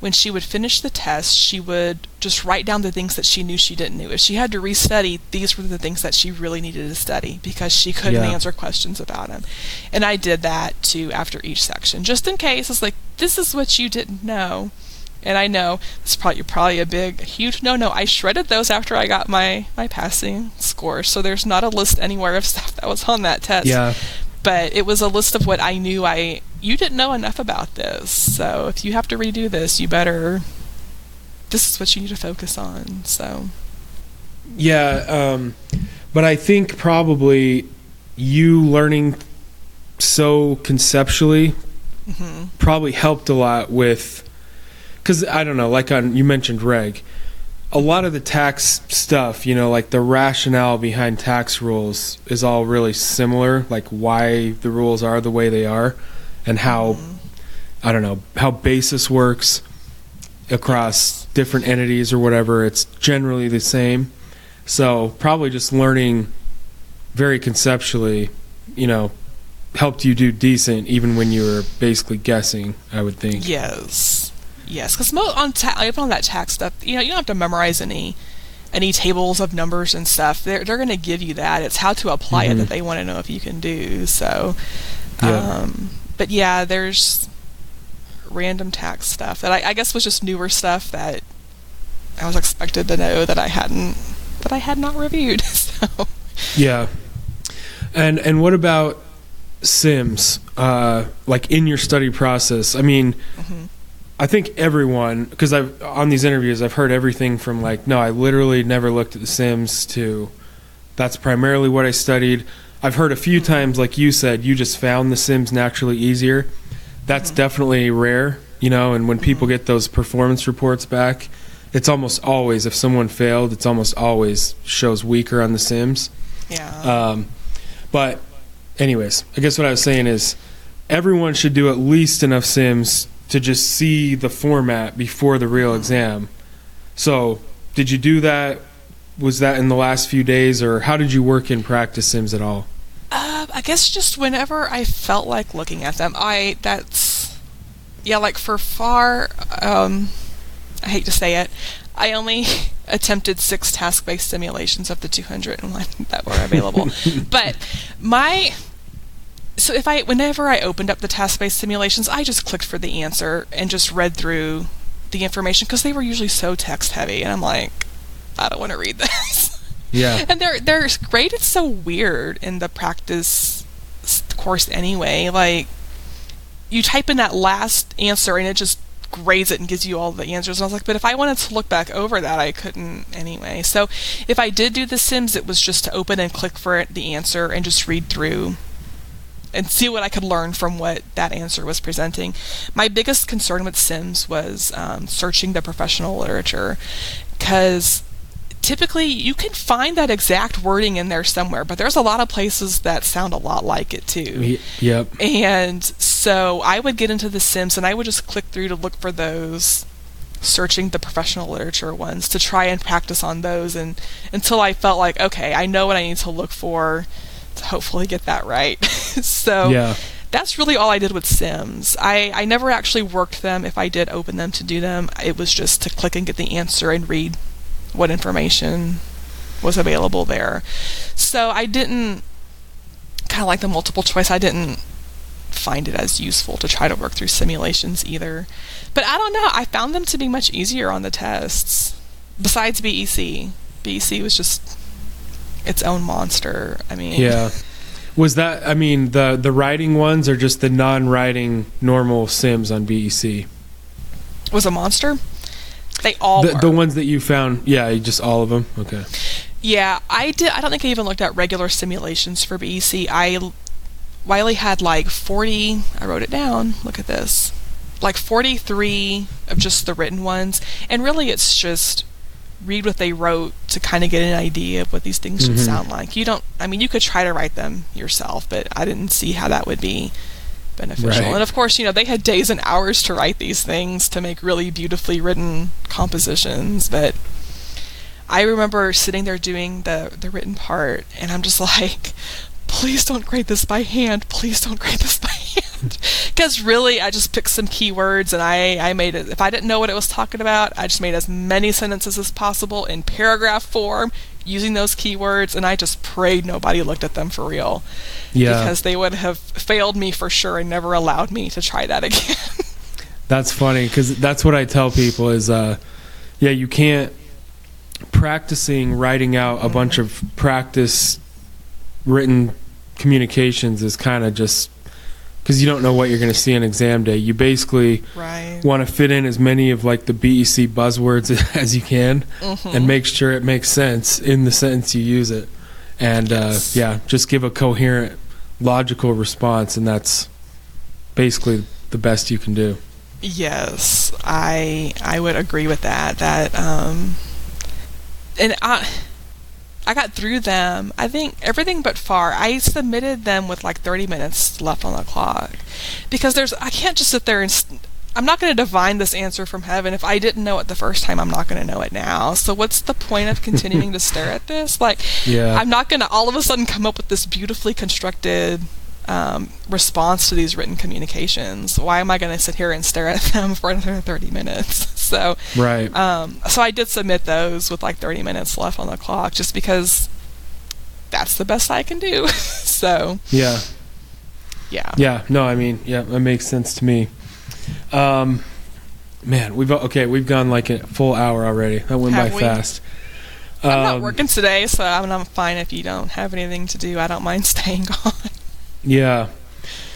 when she would finish the test, she would just write down the things that she knew she didn't know. If she had to restudy, these were the things that she really needed to study because she couldn't Yeah. answer questions about them. And I did that too after each section, just in case. It's like this is what you didn't know. And I know it's probably probably a big, huge no no. I shredded those after I got my my passing score, so there's not a list anywhere of [LAUGHS] stuff that was on that test Yeah. but it was a list of what I knew I you didn't know enough about this. So if you have to redo this, you better this is what you need to focus on. So Yeah, um, but I think probably you learning so conceptually mhm. probably helped a lot with because I don't know, like on you mentioned REG, a lot of the tax stuff, you know, like the rationale behind tax rules is all really similar, like why the rules are the way they are, and how I don't know how basis works across different entities or whatever. It's generally the same. So probably just learning very conceptually, you know, helped you do decent even when you were basically guessing. I would think. yes, yes, because mo- on ta- even on that tax stuff, you know, you don't have to memorize any any tables of numbers and stuff. They're they're going to give you that. It's how to apply it Mhm. that they want to know if you can do. So, Yeah. um, but yeah, there's random tax stuff that I, I guess was just newer stuff that I was expected to know that I hadn't that I had not reviewed. [LAUGHS] So Yeah. And and what about Sims? Uh, like in your study process? I mean, mhm. I think everyone because I've on these interviews I've heard everything from like no, I literally never looked at the Sims to that's primarily what I studied. I've heard a few times, like you said, you just found the Sims naturally easier. That's definitely rare, you know. And when people get those performance reports back, it's almost always if someone failed, it's almost always shows weaker on the Sims. yeah. Um, but, anyways, I guess what I was saying is everyone should do at least enough Sims to just see the format before the real exam. So, did you do that? Was that in the last few days, or how did you work in practice Sims at all? Uh, I guess just whenever I felt like looking at them, I that's yeah, like for FAR. Um, I hate to say it, I only [LAUGHS] attempted six task-based simulations of the 201 [LAUGHS] that were available. [LAUGHS] but my so if I whenever I opened up the task-based simulations, I just clicked for the answer and just read through the information because they were usually so text-heavy, and I'm like, I don't want to read this. [LAUGHS] Yeah. And they're they're great. It's so weird in the practice course anyway. Like you type in that last answer and it just grades it and gives you all the answers. And I was like, but if I wanted to look back over that, I couldn't anyway. So if I did do the Sims, it was just to open and click for it, the answer and just read through and see what I could learn from what that answer was presenting. My biggest concern with Sims was um, searching the professional literature because typically you can find that exact wording in there somewhere, but there's a lot of places that sound a lot like it too. Yep. And so I would get into the Sims and I would just click through to look for those searching the professional literature ones to try and practice on those and until I felt like okay, I know what I need to look for to hopefully get that right. [LAUGHS] so Yeah. that's really all I did with Sims. I, I never actually worked them if I did open them to do them. It was just to click and get the answer and read what information was available there. So I didn't kind of like the multiple choice. I didn't find it as useful to try to work through simulations either. But I don't know. I found them to be much easier on the tests. Besides BEC, BEC was just its own monster. I mean, Yeah. Was that? I mean, the the writing ones are just the non-writing normal Sims on BEC. was a monster. They all The, the ones that you found, yeah, just all of them. Okay. Yeah, I did. I don't think I even looked at regular simulations for BEC. I Wiley had like forty. I wrote it down. Look at this, like forty-three of just the written ones, and really it's just read what they wrote to kind of get an idea of what these things should Mhm. sound like. You don't. I mean, you could try to write them yourself, but I didn't see how that would be beneficial. Right. And of course, you know, they had days and hours to write these things to make really beautifully written compositions, but I remember sitting there doing the the written part, and I'm just [LAUGHS] like, please don't grade this by hand. Please don't grade this by [LAUGHS] hand. Because really, I just picked some keywords and I I made it. If I didn't know what it was talking about, I just made as many sentences as possible in paragraph form using those keywords, and I just prayed nobody looked at them for real Yeah. because they would have failed me for sure and never allowed me to try that [LAUGHS] again. That's funny because that's what I tell people is, uh, yeah, you can't practicing writing out a bunch of practice written communications is kind of just because you don't know what you're going to see on exam day. You basically right. want to fit in as many of like the BEC buzzwords [LAUGHS] as you can Mhm. and make sure it makes sense in the sentence you use it. And uh, yeah, just give a coherent, logical response, and that's basically the best you can do. Yes, I I would agree with that. That um, and I I got through them. I think everything but FAR. I submitted them with like 30 minutes left on the clock because there's I can't just sit there and. I'm not going to divine this answer from heaven. If I didn't know it the first time, I'm not going to know it now. So what's the point of continuing to [LAUGHS] stare at this? Like, Yeah. I'm not going to all of a sudden come up with this beautifully constructed um, response to these written communications. Why am I going to sit here and stare at them [LAUGHS] for another 30 minutes? [LAUGHS] So, Right. um, so I did submit those with like 30 minutes left on the clock, just because that's the best I can do. [LAUGHS] so, yeah. yeah. Yeah. No, I mean, yeah, that makes sense to me. Um, man, we've okay, we've gone like a full hour already. That went Have by we? fast. I'm not Um, working today, so I'm, I'm fine if you don't have anything to do. I don't mind staying on. Yeah,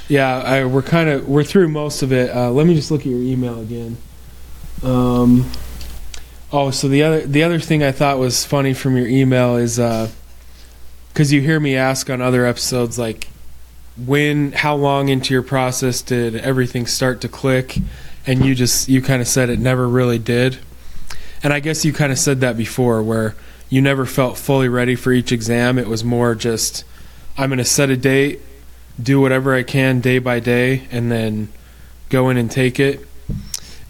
yeah. I, we're kind of we're through most of it. Uh, let me just look at your email again. Um, oh, so the other the other thing I thought was funny from your email is because you hear me ask on other episodes like when how long into your process did everything start to click, and you just you kind of said it never really did, and I guess you kind of said that before where you never felt fully ready for each exam. It was more just I'm going to set a date do whatever I can day by day and then go in and take it.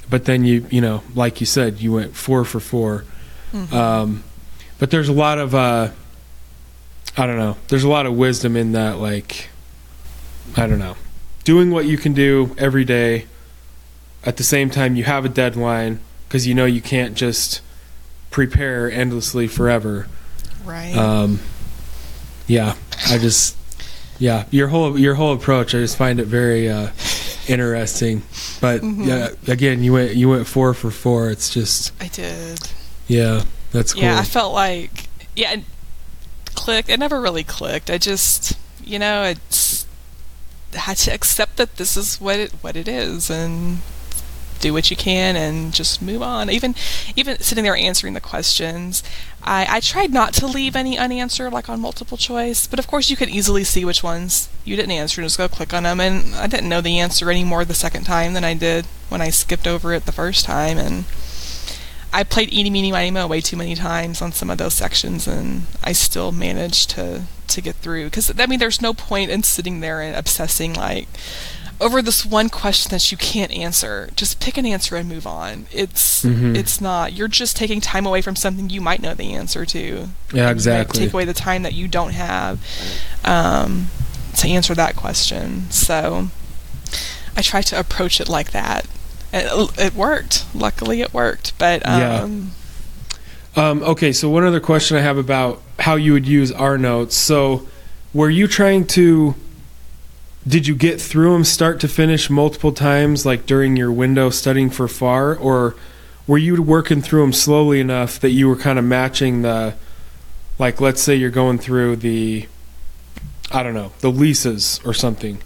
But then you, you know, like you said, you went four for 4 Um, but there's a lot of, uh, I don't know, there's a lot of wisdom in that. Like, I don't know, doing what you can do every day. At the same time, you have a deadline because you know you can't just prepare endlessly forever. Right. Um, yeah, I just yeah your whole your whole approach. I just find it very uh, interesting. But Mhm. yeah, again, you went you went four for four. It's just I did. yeah, that's cool. Yeah, I felt like yeah, it clicked. It never really clicked. I just you know it's had to accept that this is what it what it is and do what you can and just move on. Even even sitting there answering the questions, I, I tried not to leave any unanswered like on multiple choice, but of course you could easily see which ones you didn't answer and just go click on them. And I didn't know the answer any more the second time than I did when I skipped over it the first time and. I played Eeny Meeny Miny Mo way too many times on some of those sections, and I still managed to to get through. Because I mean, there's no point in sitting there and obsessing like over this one question that you can't answer. Just pick an answer and move on. It's Mhm. it's not. You're just taking time away from something you might know the answer to. yeah, exactly. Take away the time that you don't have um, to answer that question. So I try to approach it like that. It, it worked. Luckily, it worked. But Yeah. um, Um, okay, so one other question I have about how you would use our notes. So, were you trying to? Did you get through them start to finish multiple times, like during your window studying for FAR, or were you working through them slowly enough that you were kind of matching the, like, let's say you're going through the, I don't know, the leases or something,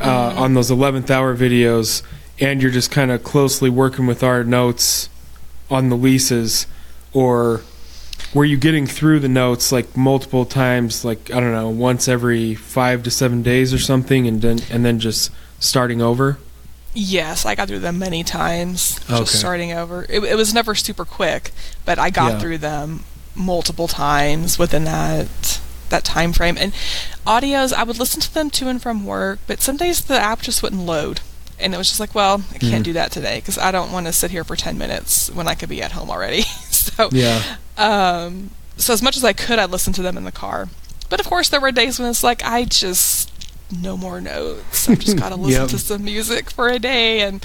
uh, Mhm. on those eleventh hour videos, and you're just kind of closely working with our notes on the leases or were you getting through the notes like multiple times like i don't know once every five to seven days or something and then and then just starting over yes, I got through them many times. Okay. Just starting over. It, it was never super quick, but I got Yeah. through them multiple times within that that time frame. And audios, I would listen to them to and from work, but some days the app just wouldn't load. And it was just like, well, I can't Mhm. do that today because I don't want to sit here for 10 minutes when I could be at home already. [LAUGHS] so, yeah Um, so as much as I could, I listened to them in the car. But of course, there were days when it's like I just no more notes. I've just got to [LAUGHS] listen Yep. to some music for a day, and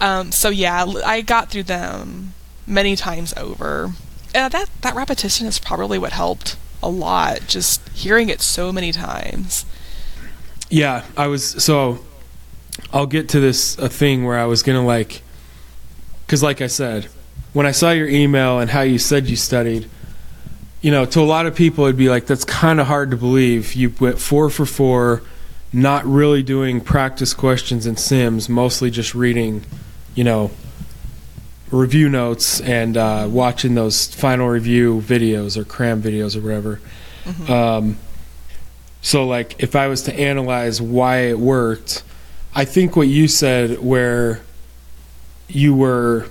um, so yeah, I got through them many times over. And that that repetition is probably what helped a lot. Just hearing it so many times. yeah i was so i'll get to this a thing where i was gonna like because like i said when i saw your email and how you said you studied you know to a lot of people it'd be like that's kind of hard to believe you went four for four not really doing practice questions and sims mostly just reading you know review notes and uh, watching those final review videos or cram videos or whatever Mhm. um, so, like, if I was to analyze why it worked, I think what you said, where you were,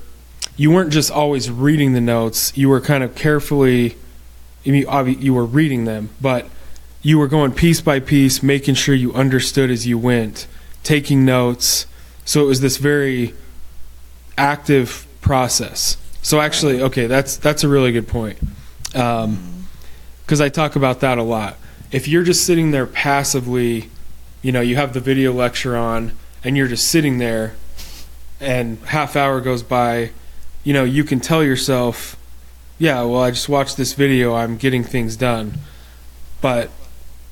you weren't just always reading the notes. You were kind of carefully, I mean, you were reading them, but you were going piece by piece, making sure you understood as you went, taking notes. So it was this very active process. So actually, okay, that's that's a really good point. Um, because I talk about that a lot. If you're just sitting there passively, you know, you have the video lecture on and you're just sitting there and half hour goes by, you know, you can tell yourself, yeah, well, I just watched this video, I'm getting things done. But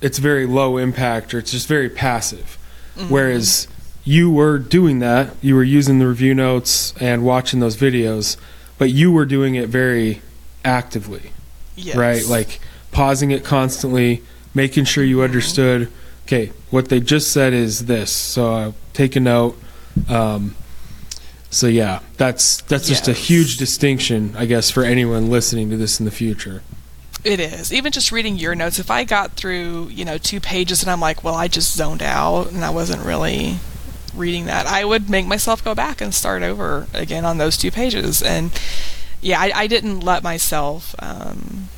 it's very low impact or it's just very passive. Mhm. Whereas you were doing that, you were using the review notes and watching those videos, but you were doing it very actively. Yes. right? Like pausing it constantly, making sure you understood. Okay, what they just said is this, so I'll take a note. Um, so yeah, that's that's just a huge distinction, I guess, for anyone listening to this in the future. It is. Even just reading your notes, if I got through, you know, two pages and I'm like, well, I just zoned out and I wasn't really reading that, I would make myself go back and start over again on those two pages. And yeah, I, I didn't let myself um,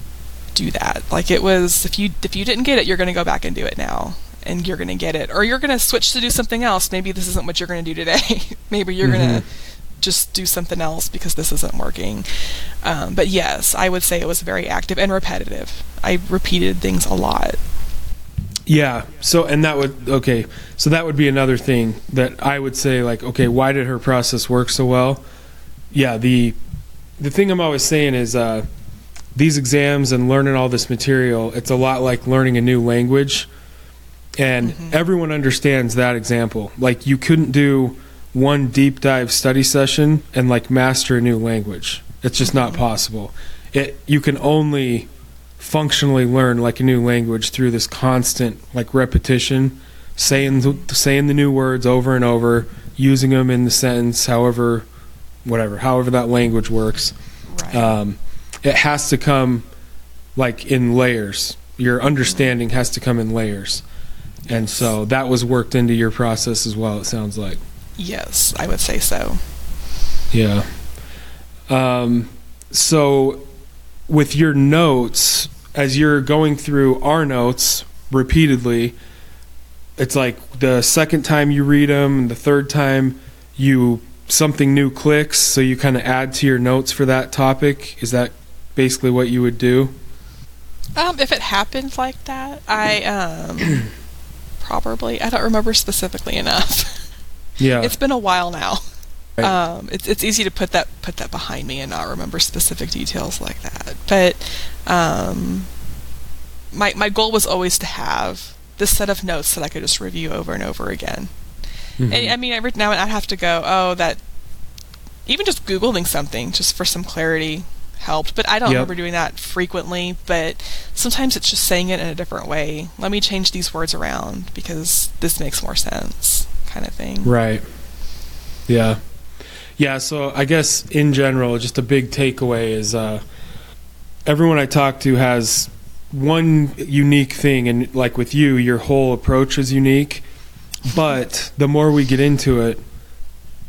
do that. Like it was, if you if you didn't get it, you're going to go back and do it now, and you're going to get it, or you're going to switch to do something else. Maybe this isn't what you're going to do today. [LAUGHS] Maybe you're going to just do something else because this isn't working. Um, but yes, I would say it was very active and repetitive. I repeated things a lot. Yeah. So, and that would okay. So that would be another thing that I would say, like, okay, why did her process work so well? Yeah. The the thing I'm always saying is uh, these exams and learning all this material. It's a lot like learning a new language, and mm-hmm. everyone understands that example. Like, you couldn't do one deep dive study session and like master a new language. It's just not mm-hmm. possible. It you can only functionally learn like a new language through this constant like repetition, saying the, saying the new words over and over, using them in the sentence, however, whatever, however that language works. Right. Um, it has to come like in layers. Your mm-hmm. understanding has to come in layers, and so that was worked into your process as well. It sounds like. yes, I would say so. Yeah. Um, so, with your notes, as you're going through our notes repeatedly, it's like the second time you read them, and the third time you something new clicks, so you kind of add to your notes for that topic. Is that basically what you would do? Um, if it happens like that, I um, [CLEARS THROAT] probably I don't remember specifically enough. [LAUGHS] Yeah. it's been a while now. Right. Um, it's it's easy to put that put that behind me and not remember specific details like that. But um, my my goal was always to have this set of notes that I could just review over and over again. Mhm. And I mean, every now and I'd have to go, oh, that. Even just googling something just for some clarity helped, but I don't Yep. remember doing that frequently. But sometimes it's just saying it in a different way. Let me change these words around because this makes more sense, kind of thing. Right. Yeah. Yeah, so I guess in general, just a big takeaway is uh, everyone I talk to has one unique thing, and like with you, your whole approach is unique. But the more we get into it,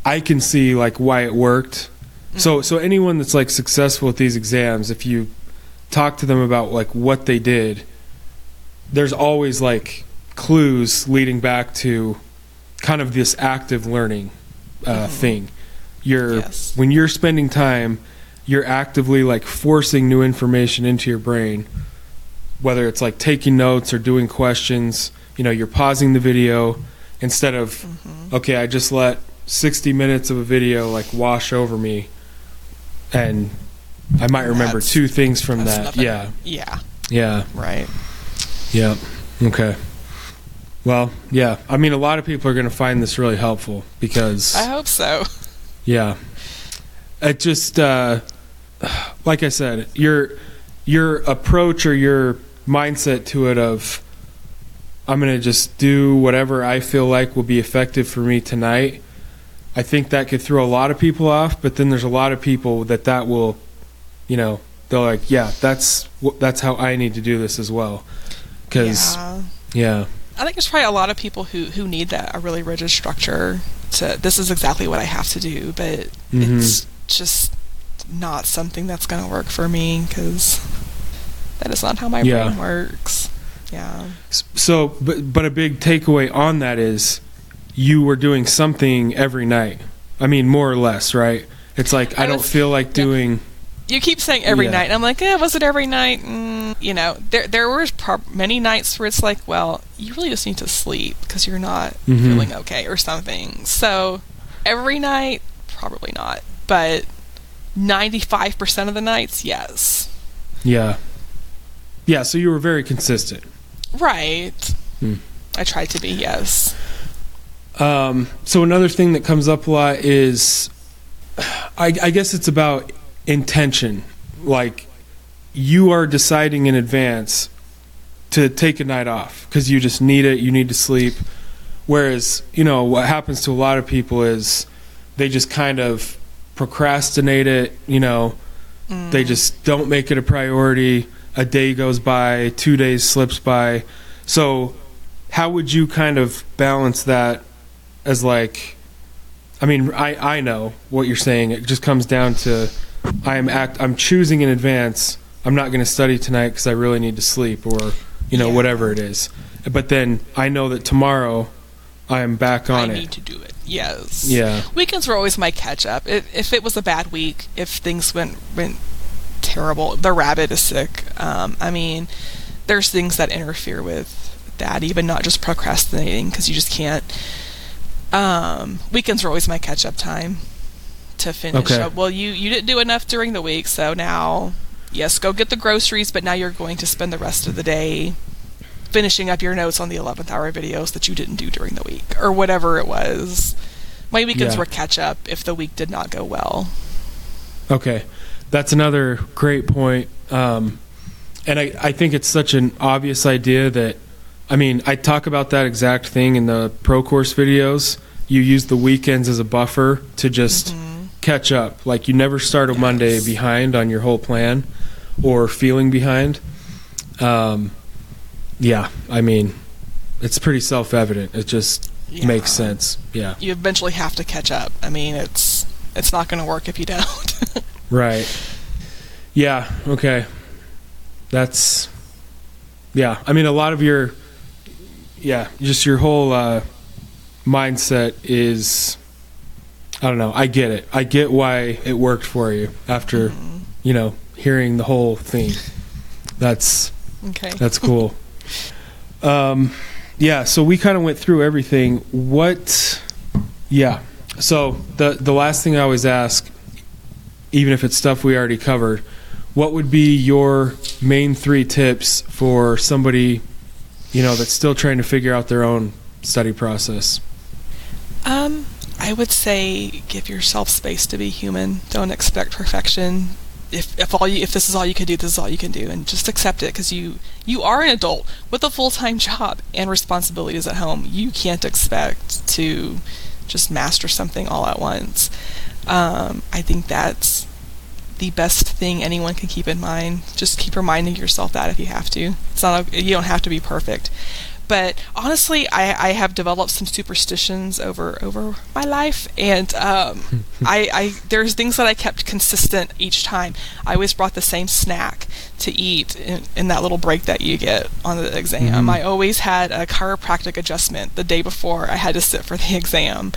I can see like why it worked. So, so anyone that's like successful with these exams, if you talk to them about like what they did, there's always like clues leading back to kind of this active learning uh, thing. You're Yes. when you're spending time, you're actively like forcing new information into your brain. Whether it's like taking notes or doing questions, you know, you're pausing the video instead of Mm-hmm. okay, I just let 60 minutes of a video like wash over me, and I might remember That's- two things from That's that. nothing. Yeah, Yeah. yeah. Right. Yeah. Okay. Well, yeah. I mean, a lot of people are going to find this really helpful because, I hope so. yeah, it just, uh, like I said, your your approach or your mindset to it of, I'm going to just do whatever I feel like will be effective for me tonight. I think that could throw a lot of people off, but then there's a lot of people that that will, you know, they're like, yeah, that's that's how I need to do this as well. Because Yeah. yeah. I think there's probably a lot of people who, who need that a really rigid structure to this is exactly what I have to do, but Mhm. it's just not something that's going to work for me because that is not how my Yeah. brain works. Yeah. So, but but a big takeaway on that is you were doing something every night. I mean, more or less, right? It's like I, I don't was- feel like yeah. doing. You keep saying every Yeah. night, and I'm like, eh, was it every night? Mm, you know, there there were prob- many nights where it's like, well, you really just need to sleep because you're not Mhm. feeling okay or something. So every night, probably not, but 95% of the nights, yes. Yeah. Yeah. So you were very consistent. Right. Hmm. I tried to be, yes. Um, so another thing that comes up a lot is, I, I guess it's about intention. Like, you are deciding in advance to take a night off because you just need it, you need to sleep. Whereas, you know, what happens to a lot of people is they just kind of procrastinate it, you know, they just don't make it a priority. A day goes by, two days slips by. So, how would you kind of balance that as like I mean, I I know what you're saying. It just comes down to I am act I'm choosing in advance. I'm not going to study tonight cuz I really need to sleep or, you know, Yeah. whatever it is. But then I know that tomorrow I am back I on need it. to do it. Yes. Yeah. Weekends were always my catch up. If, if it was a bad week, if things went went terrible, the rabbit is sick. Um, I mean, there's things that interfere with that, even not just procrastinating, because you just can't. Um, weekends were always my catch up time to finish Okay. up. Well, you you didn't do enough during the week, so now yes, go get the groceries, but now you're going to spend the rest of the day finishing up your notes on the 11th hour videos that you didn't do during the week or whatever it was. My weekends Yeah. were catch up if the week did not go well. Okay, that's another great point. Um, and I, I think it's such an obvious idea that, I mean, I talk about that exact thing in the pro course videos. You use the weekends as a buffer to just catch up. Like you never start a Monday behind on your whole plan or feeling behind. Um, yeah, I mean, it's pretty self evident. It just Yeah. makes sense. Yeah. You eventually have to catch up. I mean, it's it's not going to work if you don't. [LAUGHS] Right. Yeah. Okay. That's. Yeah. I mean, a lot of your. Yeah, just your whole uh, mindset is. I don't know. I get it. I get why it worked for you after, you know, hearing the whole thing. That's okay. that's cool. [LAUGHS] um, yeah, so we kind of went through everything. What? Yeah. So the the last thing I always ask, even if it's stuff we already covered, what would be your main three tips for somebody, you know, that's still trying to figure out their own study process? Um, I would say give yourself space to be human. Don't expect perfection. If if all you if this is all you can do, this is all you can do, and just accept it because you you are an adult with a full time job and responsibilities at home. You can't expect to just master something all at once. Um, I think that's the best thing anyone can keep in mind. Just keep reminding yourself that if you have to. It's not a, you don't have to be perfect. But honestly, I, I have developed some superstitions over over my life, and um, [LAUGHS] I, I there's things that I kept consistent each time. I always brought the same snack to eat in, in that little break that you get on the exam. Mhm. I always had a chiropractic adjustment the day before I had to sit for the [LAUGHS] exam.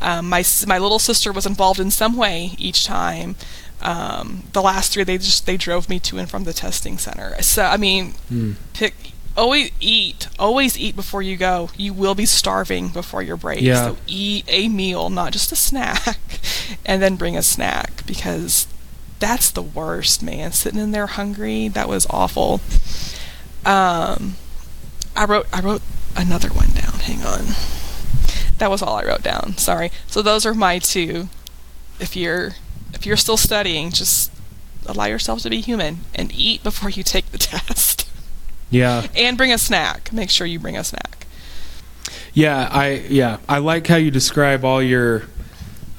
Um, my my little sister was involved in some way each time. Um, the last three, they just they drove me to and from the testing center. So I mean, Hmm. pick always eat always eat before you go. You will be starving before your break. Yeah. so eat a meal not just a snack [LAUGHS] and then bring a snack because that's the worst man. Sitting in there hungry that was awful. Um i wrote i wrote another one down. Hang on. That was all i wrote down. Sorry. So those are my two. If you're if you're still studying just allow yourself to be human and eat before you take the [LAUGHS] test Yeah. and bring a snack. Make sure you bring a snack. Yeah, I yeah, I like how you describe all your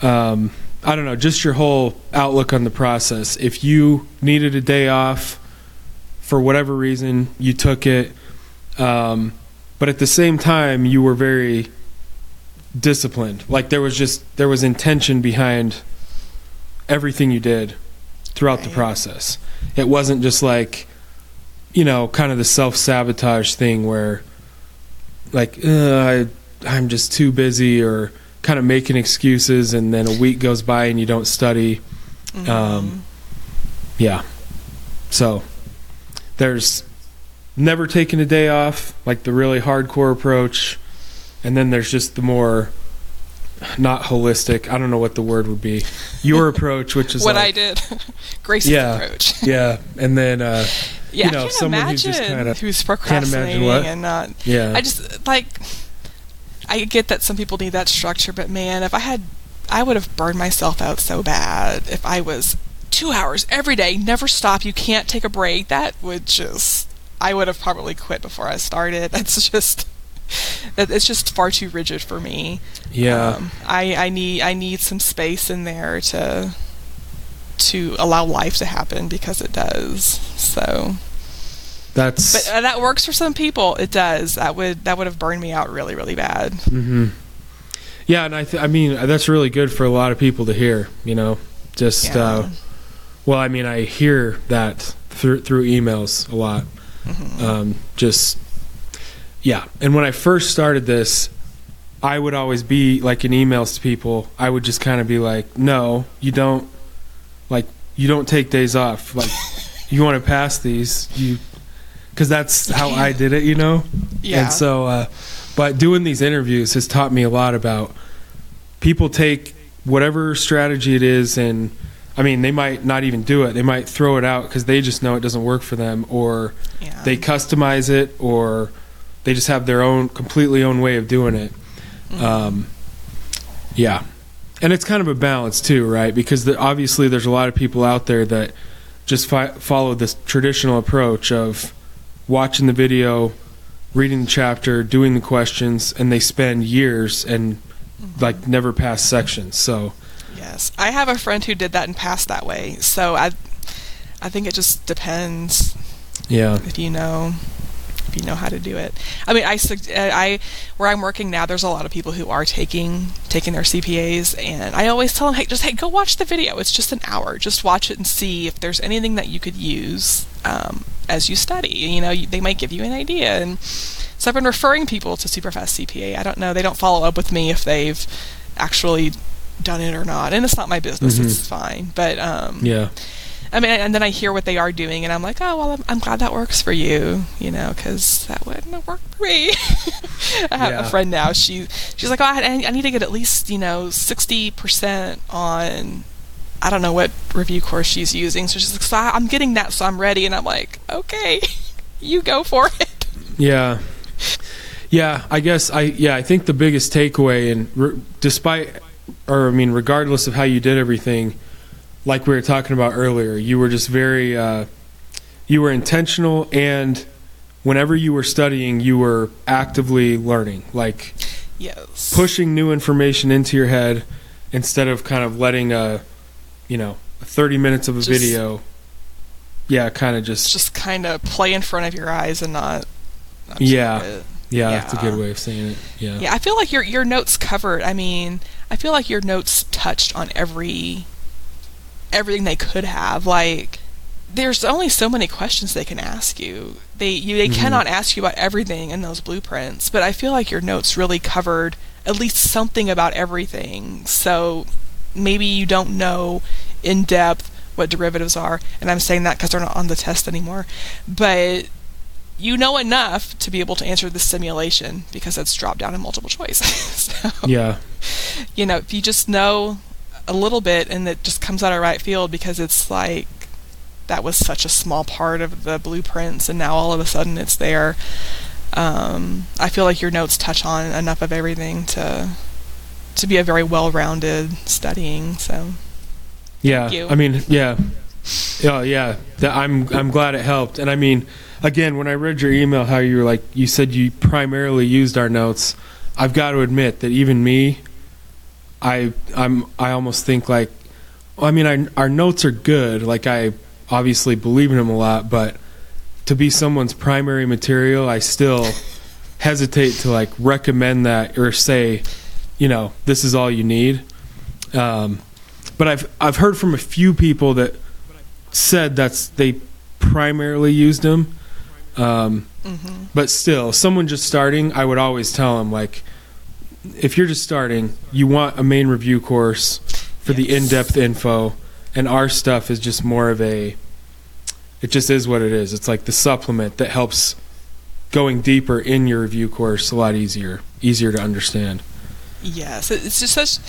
um I don't know, just your whole outlook on the process. If you needed a day off for whatever reason, you took it um but at the same time you were very disciplined. Like there was just there was intention behind everything you did throughout the process. It wasn't just like you know, kind of the self-sabotage thing where like I, I'm just too busy or kind of making excuses and then a week goes by and you don't study. Um, yeah. So there's never taking a day off, like the really hardcore approach, and then there's just the more not holistic. I don't know what the word would be. Your approach, which is [LAUGHS] what like, I did, [LAUGHS] Grace's Yeah. approach. [LAUGHS] yeah, and then uh, Yeah, you know, I can't someone who's just kinda- who's imagine procrastinating what? and not. yeah, I just like. I get that some people need that structure, but man, if I had, I would have burned myself out so bad if I was two hours every day, never stop. You can't take a break. That would just, I would have probably quit before I started. That's just, [LAUGHS] it's just far too rigid for me. Yeah. Um, I, I need, I need some space in there to, to allow life to happen because it does. So. That's. But uh, that works for some people. It does. That would that would have burned me out really really bad. Mm-hmm. Yeah, and I th- I mean that's really good for a lot of people to hear. You know, just Yeah. uh, well, I mean I hear that through through emails a lot. Mhm. Um, just yeah, and when I first started this, I would always be like in emails to people. I would just kind of be like, "No, you don't. Like, you don't take days off. Like, you want to pass these, you." Because that's how I did it, you know. yeah. And so, uh, but doing these interviews has taught me a lot about people take whatever strategy it is, and I mean, they might not even do it. They might throw it out because they just know it doesn't work for them, or yeah. they customize it, or they just have their own completely own way of doing it. Mhm. Um, yeah, and it's kind of a balance too, right? Because the, obviously, there's a lot of people out there that just fi- follow this traditional approach of watching the video, reading the chapter, doing the questions, and they spend years and like never pass sections. So Yes, I have a friend who did that and passed that way. So I, I think it just depends yeah, if you know, if you know how to do it. I mean, I, uh, I, where I'm working now, there's a lot of people who are taking taking their CPAs, and I always tell them, hey, just hey, go watch the video. It's just an hour. Just watch it and see if there's anything that you could use um, as you study. You know, you, they might give you an idea. And so I've been referring people to Superfast CPA. I don't know. They don't follow up with me if they've actually done it or not, and it's not my business. Mhm. It's fine. But um, yeah, I mean, and then I hear what they are doing, and I'm like, oh well, I'm, I'm glad that works for you, you know, because that wouldn't have worked for me. [LAUGHS] I have Yeah. a friend now. She she's like, oh, I, I need to get at least you know sixty percent on. I don't know what review course she's using, so she's like, so I- I'm getting that, so I'm ready, and I'm like, okay, [LAUGHS] you go for it. yeah, yeah. I guess I yeah. I think the biggest takeaway, and re- despite, or I mean, regardless of how you did everything, like we were talking about earlier, you were just very, uh, you were intentional, and whenever you were studying, you were actively learning, like Yes. pushing new information into your head instead of kind of letting a, you know, 30 minutes of a Just- video. Yeah, kind of just, Just kind of play in front of your eyes and not. not Yeah. it. yeah, that's a good way of saying it. Yeah. Yeah, I feel like your your notes covered. I mean, I feel like your notes touched on every everything they could have. Like, there's only so many questions they can ask you. They you they Mhm. cannot ask you about everything in those blueprints. But I feel like your notes really covered at least something about everything. So maybe you don't know in depth what derivatives are, and I'm saying that because they're not on the test anymore. But you know enough to be able to answer the simulation because it's dropped down in multiple choice. [LAUGHS] so, Yeah. you know, if you just know a little bit and it just comes out of right field because it's like that was such a small part of the blueprints and now all of a sudden it's there. Um, I feel like your notes touch on enough of everything to to be a very well-rounded studying. So Yeah. I mean, yeah. Yeah, yeah. That I'm I'm glad it helped. And I mean, again, when I read your email how you were like you said you primarily used our notes, I've got to admit that even me I I'm I almost think like I mean, our, our notes are good. Like I obviously believe in them a lot, but to be someone's primary material, I still [LAUGHS] hesitate to like recommend that or say, you know, this is all you need. Um, but I've I've heard from a few people that said that's they primarily used them. Um, hmm but still, someone just starting, I would always tell them like, if you're just starting, you want a main review course for the in-depth info, and our stuff is just more of a. It just is what it is. It's like the supplement that helps going deeper in your review course a lot easier, easier to understand. Yes, it's just such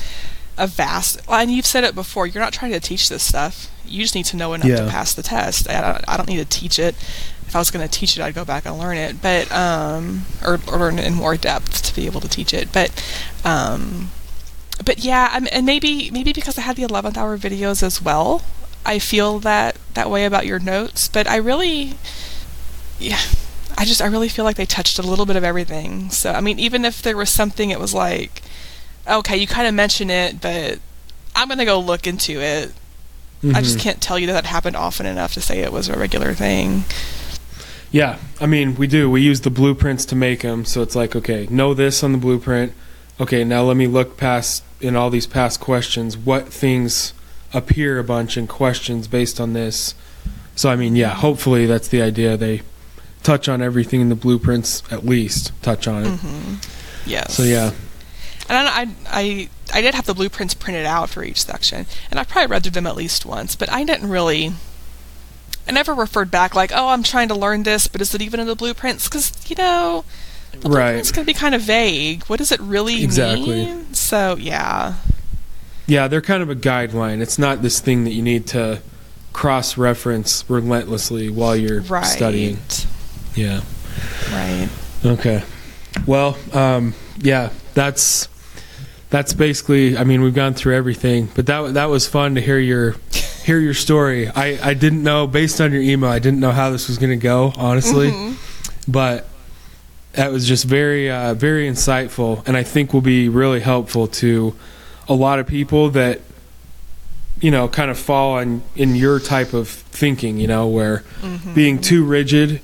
a vast. And you've said it before. You're not trying to teach this stuff. You just need to know enough Yeah. to pass the test. I don't, I don't need to teach it. If I was going to teach it, I'd go back and learn it, but um, or, or learn it in more depth to be able to teach it. But um, but yeah, I'm, and maybe maybe because I had the 11th hour videos as well. I feel that that way about your notes, but I really, yeah, I just I really feel like they touched a little bit of everything. So I mean, even if there was something, it was like, okay, you kind of mention it, but I'm gonna go look into it. I just Mhm. can't tell you that that happened often enough to say it was a regular thing. Yeah, I mean, we do. We use the blueprints to make them. So it's like, okay, know this on the blueprint. Okay, now let me look past in all these past questions. What things appear a bunch in questions based on this? So I mean, yeah, hopefully that's the idea. They touch on everything in the blueprints, at least touch on it. hmm Yes. So yeah, And I, I, I, I did have the blueprints printed out for each section, and I probably read through them at least once, but I didn't really. I never referred back like, oh, I'm trying to learn this, but is it even in the blueprints? Because you know, the Right. blueprints can be kind of vague. What does it really Exactly. mean? So yeah, yeah, they're kind of a guideline. It's not this thing that you need to cross-reference relentlessly while you're right, studying. Yeah. right. Okay. Well, um, yeah, that's that's basically. I mean, we've gone through everything, but that that was fun to hear your hear your story. I I didn't know based on your email, I didn't know how this was going to go, honestly, Mhm. but that was just very uh, very insightful, and I think will be really helpful to a lot of people that you know kind of fall in, in your type of thinking. You know, where Mhm. being too rigid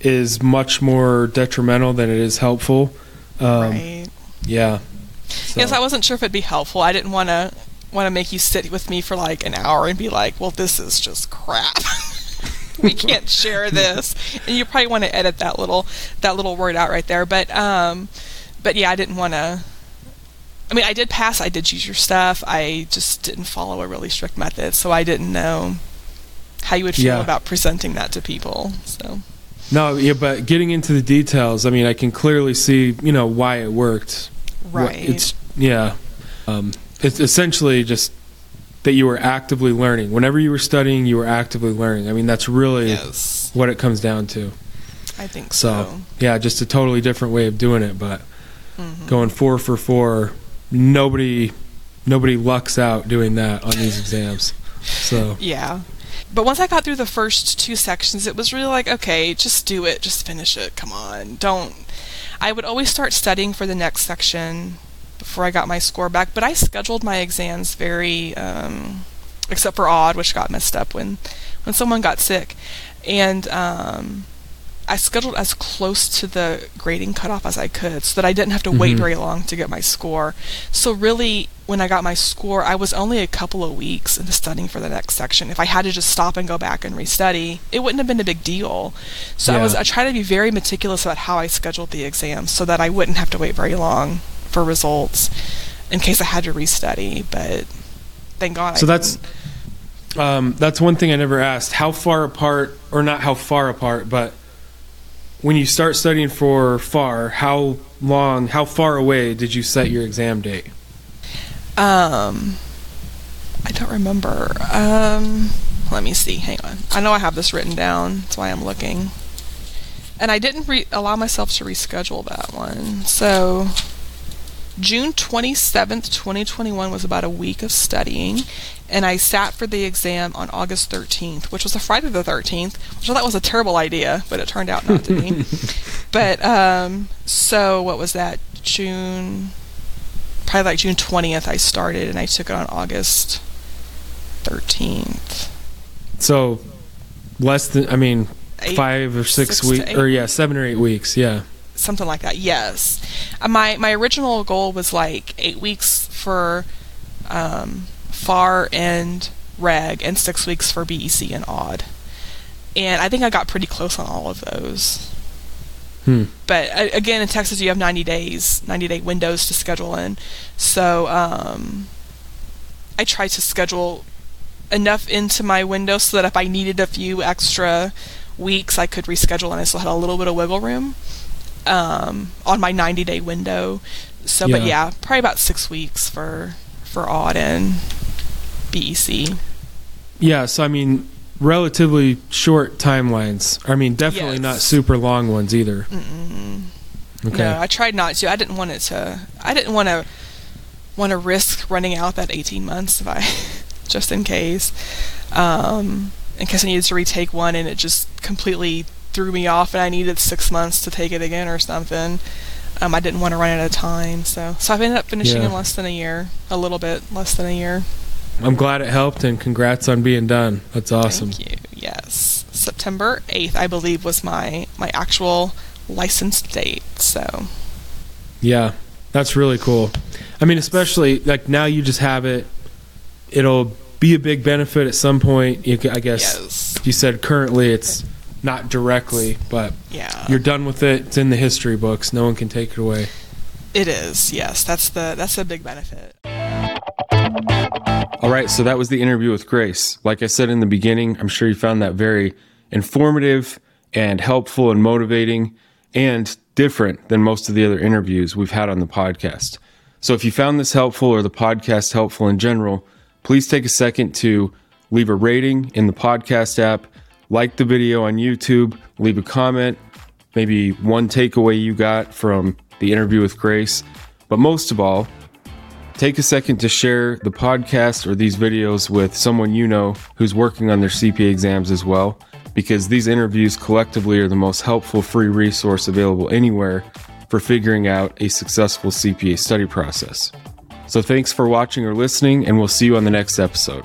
is much more detrimental than it is helpful. Um, right. Yeah. So- Yes, I wasn't sure if it'd be helpful. I didn't want to want to make you sit with me for like an hour and be like, "Well, this is just crap. [LAUGHS] we can't share this." And you probably want to edit that little that little word out right there. But um, but yeah, I didn't want to. I mean, I did pass. I did use your stuff. I just didn't follow a really strict method, so I didn't know how you would feel Yeah. about presenting that to people. So no, yeah, but getting into the details, I mean, I can clearly see, you know, why it worked. Right, It's yeah. Um, it's essentially just that you were actively learning. Whenever you were studying, you were actively learning. I mean, that's really yes, what it comes down to. I think So, so. yeah, just a totally different way of doing it, but Mhm. going four for four, nobody nobody lucks out doing that on these [LAUGHS] exams. So, Yeah. But once I got through the first two sections, it was really like, okay, just do it, just finish it. Come on. Don't. I would always start studying for the next section before I got my score back, but I scheduled my exams very, um, except for AUD, which got messed up when, when someone got sick. And, um, I scheduled as close to the grading cutoff as I could so that I didn't have to wait Mhm. very long to get my score. So really, when I got my score, I was only a couple of weeks into studying for the next section. If I had to just stop and go back and restudy, it wouldn't have been a big deal. So I was I try to be very meticulous about how I scheduled the exams so that I wouldn't have to wait very long for results in case I had to restudy. But thank God. So I that's um, that's one thing I never asked. How far apart, or not how far apart, but when you start studying for FAR, how long, how far away did you set your exam date? Um, I don't remember. Um, let me see. Hang on. I know I have this written down. That's why I'm looking. And I didn't re- allow myself to reschedule that one. So, June 27th, 2021 was about a week of studying. And I sat for the exam on August 13th, which was a Friday the 13th, which I thought was a terrible idea, but it turned out not to be. [LAUGHS] but, um, so what was that? June probably like June 20th I started and I took it on August 13th. So less than, I mean, Eight- five or six, six weeks, or yeah, seven or eight weeks. Yeah. Something like that. Yes. Uh, my my original goal was like 8 weeks for um FAR and REG and 6 weeks for BEC and AUD. And I think I got pretty close on all of those. Hmm. But uh, again, in Texas, you have 90 days, 90 day windows to schedule in. So um, I tried to schedule enough into my window so that if I needed a few extra weeks, I could reschedule and I still had a little bit of wiggle room um, on my 90 day window. So, but Yeah. yeah, probably about six weeks for for AUD and E BEC. Yeah. So I mean, relatively short timelines. I mean, definitely not super long ones either. Mm-mm. Okay. No, I tried not to. I didn't want it to. I didn't want to want to risk running out that 18 months if I [LAUGHS] just in case. Um, in case I needed to retake one and it just completely threw me off and I needed six months to take it again or something. Um, I didn't want to run out of time, so so I've ended up finishing Yeah. in less than a year, a little bit less than a year. I'm glad it helped, and congrats on being done. That's awesome. Thank you. Yes, September eighth, I believe, was my my actual license date. So Yeah, that's really cool. I mean, especially like now you just have it. It'll be a big benefit at some point. You, I guess yes, you said currently it's not directly, but yeah, you're done with it. It's in the history books. No one can take it away. it is. Yes, that's the that's a big benefit. All right, so that was the interview with Grace. Like I said in the beginning, I'm sure you found that very informative and helpful and motivating and different than most of the other interviews we've had on the podcast. So if you found this helpful or the podcast helpful in general, please take a second to leave a rating in the podcast app, like the video on YouTube, leave a comment, maybe one takeaway you got from the interview with Grace. But most of all, Take a second to share the podcast or these videos with someone you know who's working on their CPA exams as well, because these interviews collectively are the most helpful free resource available anywhere for figuring out a successful CPA study process. So thanks for watching or listening, and we'll see you on the next episode.